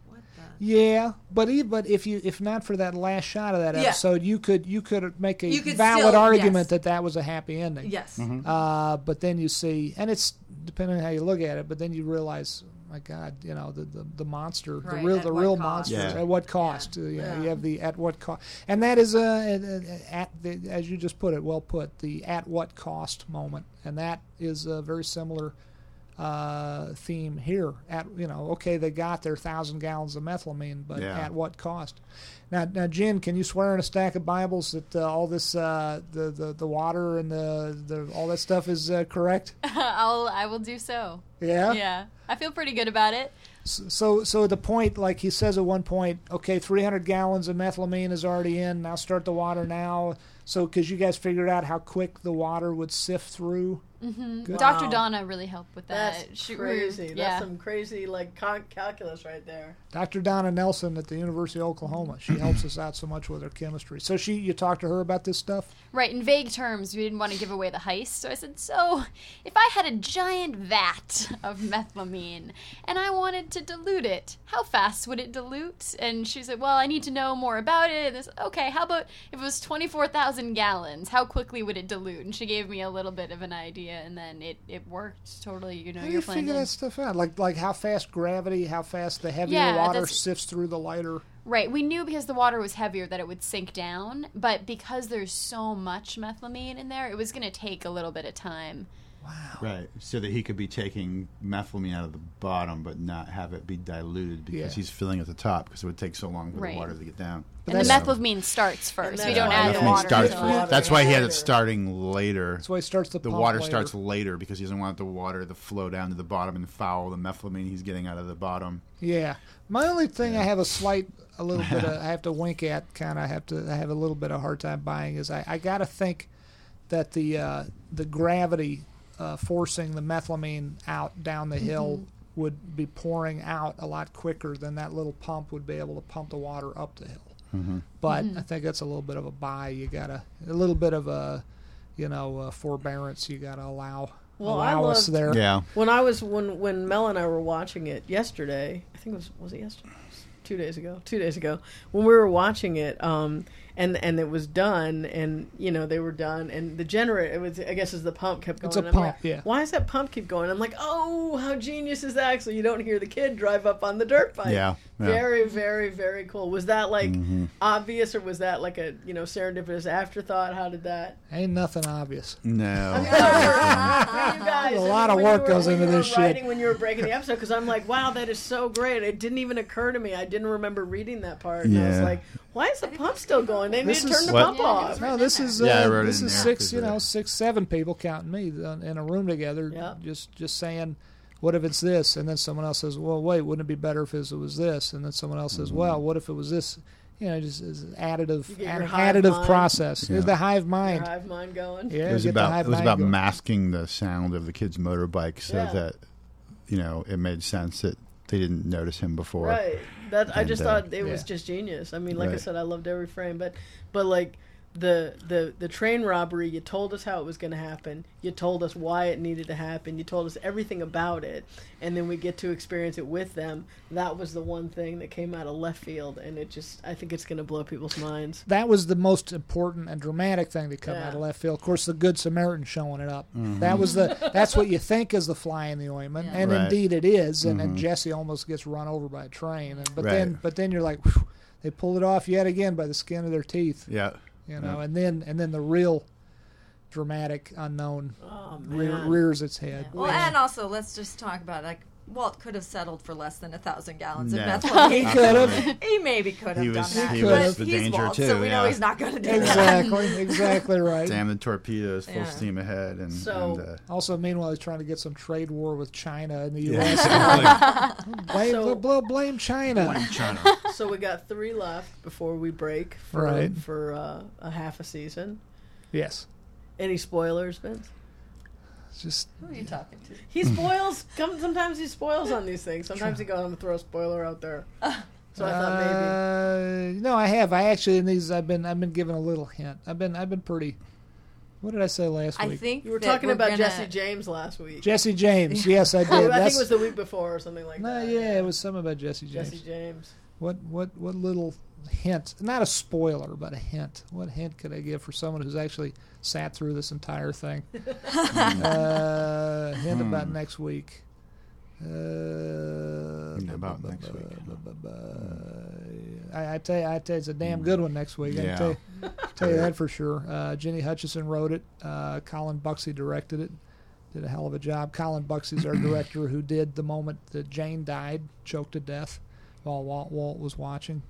what the. Yeah, but e but if you if not for that last shot of that Yeah. episode, you could you could make a You could valid still- argument yes. that that was a happy ending. Yes. Uh, but then you see, and it's depending on how you look at it. But then you realize, my God, you know the the, the monster, Right, the real at the real cost. monster. Yeah. At what cost? Uh, you, Yeah. you have the at what cost, and that is a, at the, as you just put it, well put, the at what cost moment, and that is a very similar uh, theme here. At you know, okay, they got their thousand gallons of methylamine, but Yeah. at what cost? Now, now, Jen, can you swear in a stack of Bibles that uh, all this, uh, the, the the water and the, the all that stuff is uh, correct? I'll I will do so. Yeah. Yeah, I feel pretty good about it. So, so the point, like he says at one point, okay, 300 gallons of methylamine is already in. Now start the water now. So, because you guys figured out how quick the water would sift through. Mm-hmm. Good. Dr. Donna really helped with that. That's She- crazy. yeah. That's some crazy like con- calculus right there. Dr. Donna Nelson at the University of Oklahoma. She helps us out so much with her chemistry. So she, you talked to her about this stuff. Right, in vague terms, we didn't want to give away the heist, so I said, So, if I had a giant vat of methylamine and I wanted to dilute it, how fast would it dilute? And she said, Well, I need to know more about it. And I said, okay, how about if it was 24,000 gallons? How quickly would it dilute? And she gave me a little bit of an idea, and then it, it worked totally. You know, How your you plan figure that stuff out? Like, like how fast gravity, how fast the heavier Yeah, water that's- sifts through the lighter. Right. We knew because the water was heavier that it would sink down, but because there's so much methylamine in there, it was going to take a little bit of time. Right. So that he could be taking methylamine out of the bottom, but not have it be diluted because Yeah. he's filling at the top because it would take so long for Right. the water to get down. But and the that's- methylamine starts first. that's We don't why add the the water. starts until- water. That's why he had it starting later. That's why it starts the The pump water later. starts later because he doesn't want the water to flow down to the bottom and foul the methylamine he's getting out of the bottom. Yeah. My only thing I have a slight, a little bit of, I have to wink at, kind of have to, I have a little bit of hard time buying is I, I got to think that the uh, the gravity uh, forcing the methylamine out down the hill would be pouring out a lot quicker than that little pump would be able to pump the water up the hill. But I think that's a little bit of a buy. You gotta a little bit of a, you know, uh forbearance. You gotta allow Well, I allow us there. Yeah. When I was when when Mel and I were watching it yesterday, I think it was was it yesterday? Two days ago. Two days ago, when we were watching it, um, and and it was done, and you know they were done, and the generator. It was I guess as the pump kept going. It's a I'm pump, like, yeah. Why does that pump keep going? I'm like, oh, how genius is that? So you don't hear the kid drive up on the dirt bike. Yeah, yeah. Very, very, very cool. Was that like Mm-hmm. obvious, or was that like a you know serendipitous afterthought? How did that? Ain't nothing obvious. No. you guys, A I lot of work were- goes into you were this shit. writing When you were breaking the episode, because I'm like, wow, that is so great. It didn't even occur to me. I didn't remember reading that part. And I was like, why is the pump still going? They need This to is- turn the What- pump off. No, this is uh, Yeah, I wrote it this is six, you know, six, seven people counting me uh, in a room together. Yeah. Just just saying, what if it's this? And then someone else says, well, wait, wouldn't it be better if it was this? And then someone else Mm-hmm. says, well, what if it was this? You know, just as an additive, You add- additive mind. process. Yeah. The hive Your mind. hive mind going. Yeah, it was about it was about going. masking the sound of the kid's motorbike so Yeah. that you know it made sense that they didn't notice him before. Right. That I just uh, thought it was just genius. I mean, like I said, I loved every frame, but but like the the the train robbery, you told us how it was going to happen. You told us why it needed to happen. You told us everything about it, and then we get to experience it with them. That was the one thing that came out of left field, and it just I think it's going to blow people's minds. That was the most important and dramatic thing to come Yeah. out of left field. Of course, the Good Samaritan showing it up. Mm-hmm. That was the. That's what you think is the fly in the ointment, Yeah. and Right. indeed it is. And, and Jesse almost gets run over by a train. And, but Right. then, but then you're like, whew, they pulled it off yet again by the skin of their teeth. Yeah. You know, Yeah. and then and then the real dramatic unknown Oh rear, rears its head. Well, and also let's just talk about like Walt could have settled for less than a thousand gallons No. of methylamine. He could have. He maybe could have He done that. he but was the he's danger Walt, too, so we know he's not going to do that. Exactly, exactly right. Damn the torpedoes, full Yeah. steam ahead, and, So- and uh, Also, meanwhile, he's trying to get some trade war with China and the yeah, U.S. exactly. blame, So- blame, blame China. China. So we got three left before we break for Right. for uh, a half a season. Yes, Any spoilers, Vince? It's just Who are you talking to? He spoils. come, sometimes he spoils on these things. Sometimes he goes, "I'm gonna throw a spoiler out there." So I thought maybe. Uh, no, I have. I actually in these I've been I've been given a little hint. I've been I've been pretty. What did I say last I week? think You were talking we're about gonna- Jesse James last week. Jesse James. Yes, I did. I think it was the week before or something like no, that. yeah, it was something about Jesse James. Jesse James. What what what little hint? Not a spoiler, but a hint. What hint could I give for someone who's actually sat through this entire thing? uh, hint about Hmm. next week. Uh, Hint about next week. I, I tell you, I tell you, it's a damn good one next week. I Yeah. can tell you, tell you that for sure. Uh, Jenny Hutchison wrote it. Uh, Colin Bucksey directed it. Did a hell of a job. Colin Bucksey's our director who did the moment that Jane died, choked to death while Walt, Walt was watching.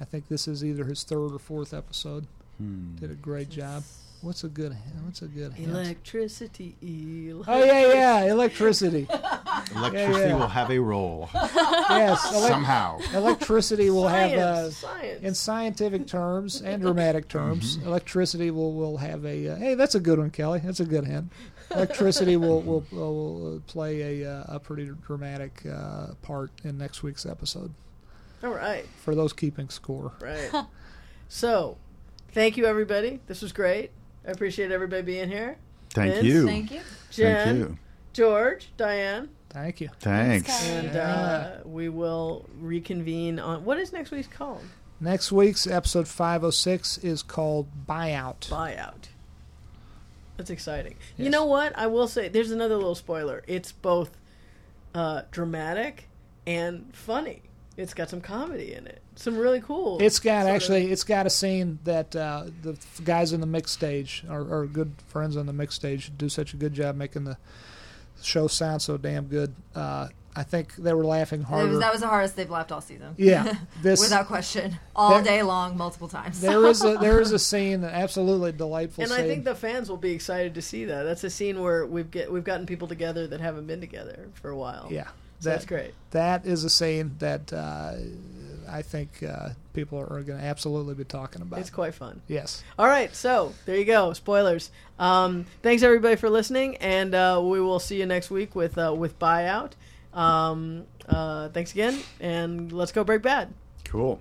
I think this is either his third or fourth episode. Hmm. Did a great job. What's a good? What's a good? hint? Electricity. Oh yeah, yeah, electricity. Electricity Yeah, yeah. will have a role Yes, elec- somehow. electricity will have a Science. Science. in scientific terms and dramatic terms, electricity will, will have a. Uh, hey, that's a good one, Kelley. That's a good hint. Electricity will will, will play a uh, a pretty dramatic uh, part in next week's episode All right. for those keeping score. Right. so, thank you, everybody. This was great. I appreciate everybody being here. Thank Vince, you. Thank you. Jen, Thank you. George, Diane, Thank you. Thanks. Thanks, guys. and uh, we will reconvene on what is next week's called? Next week's episode 506 is called Buyout. Buyout. That's exciting. You know what? I will say there's another little spoiler. It's both uh, dramatic and funny. It's got some comedy in it. Some really cool. It's got sort of- actually, it's got a scene that uh, the guys in the mix stage, or, or good friends on the mix stage, do such a good job making the show sound so damn good. Uh, I think they were laughing It harder. was, that was the hardest they've laughed all season. yeah, this Without question. All There- day long, multiple times. there is a there is a scene, that absolutely delightful and scene. I think the fans will be excited to see that. That's a scene where we've get we've gotten people together that haven't been together for a while. yeah, So that, that's great. That is a scene that uh, I think uh, people are going to absolutely be talking about. It's quite fun. yes. All right, so there you go. Spoilers. Um, thanks everybody for listening, and uh, we will see you next week with uh, with buyout. Um, uh, thanks again, and let's go break bad. Cool.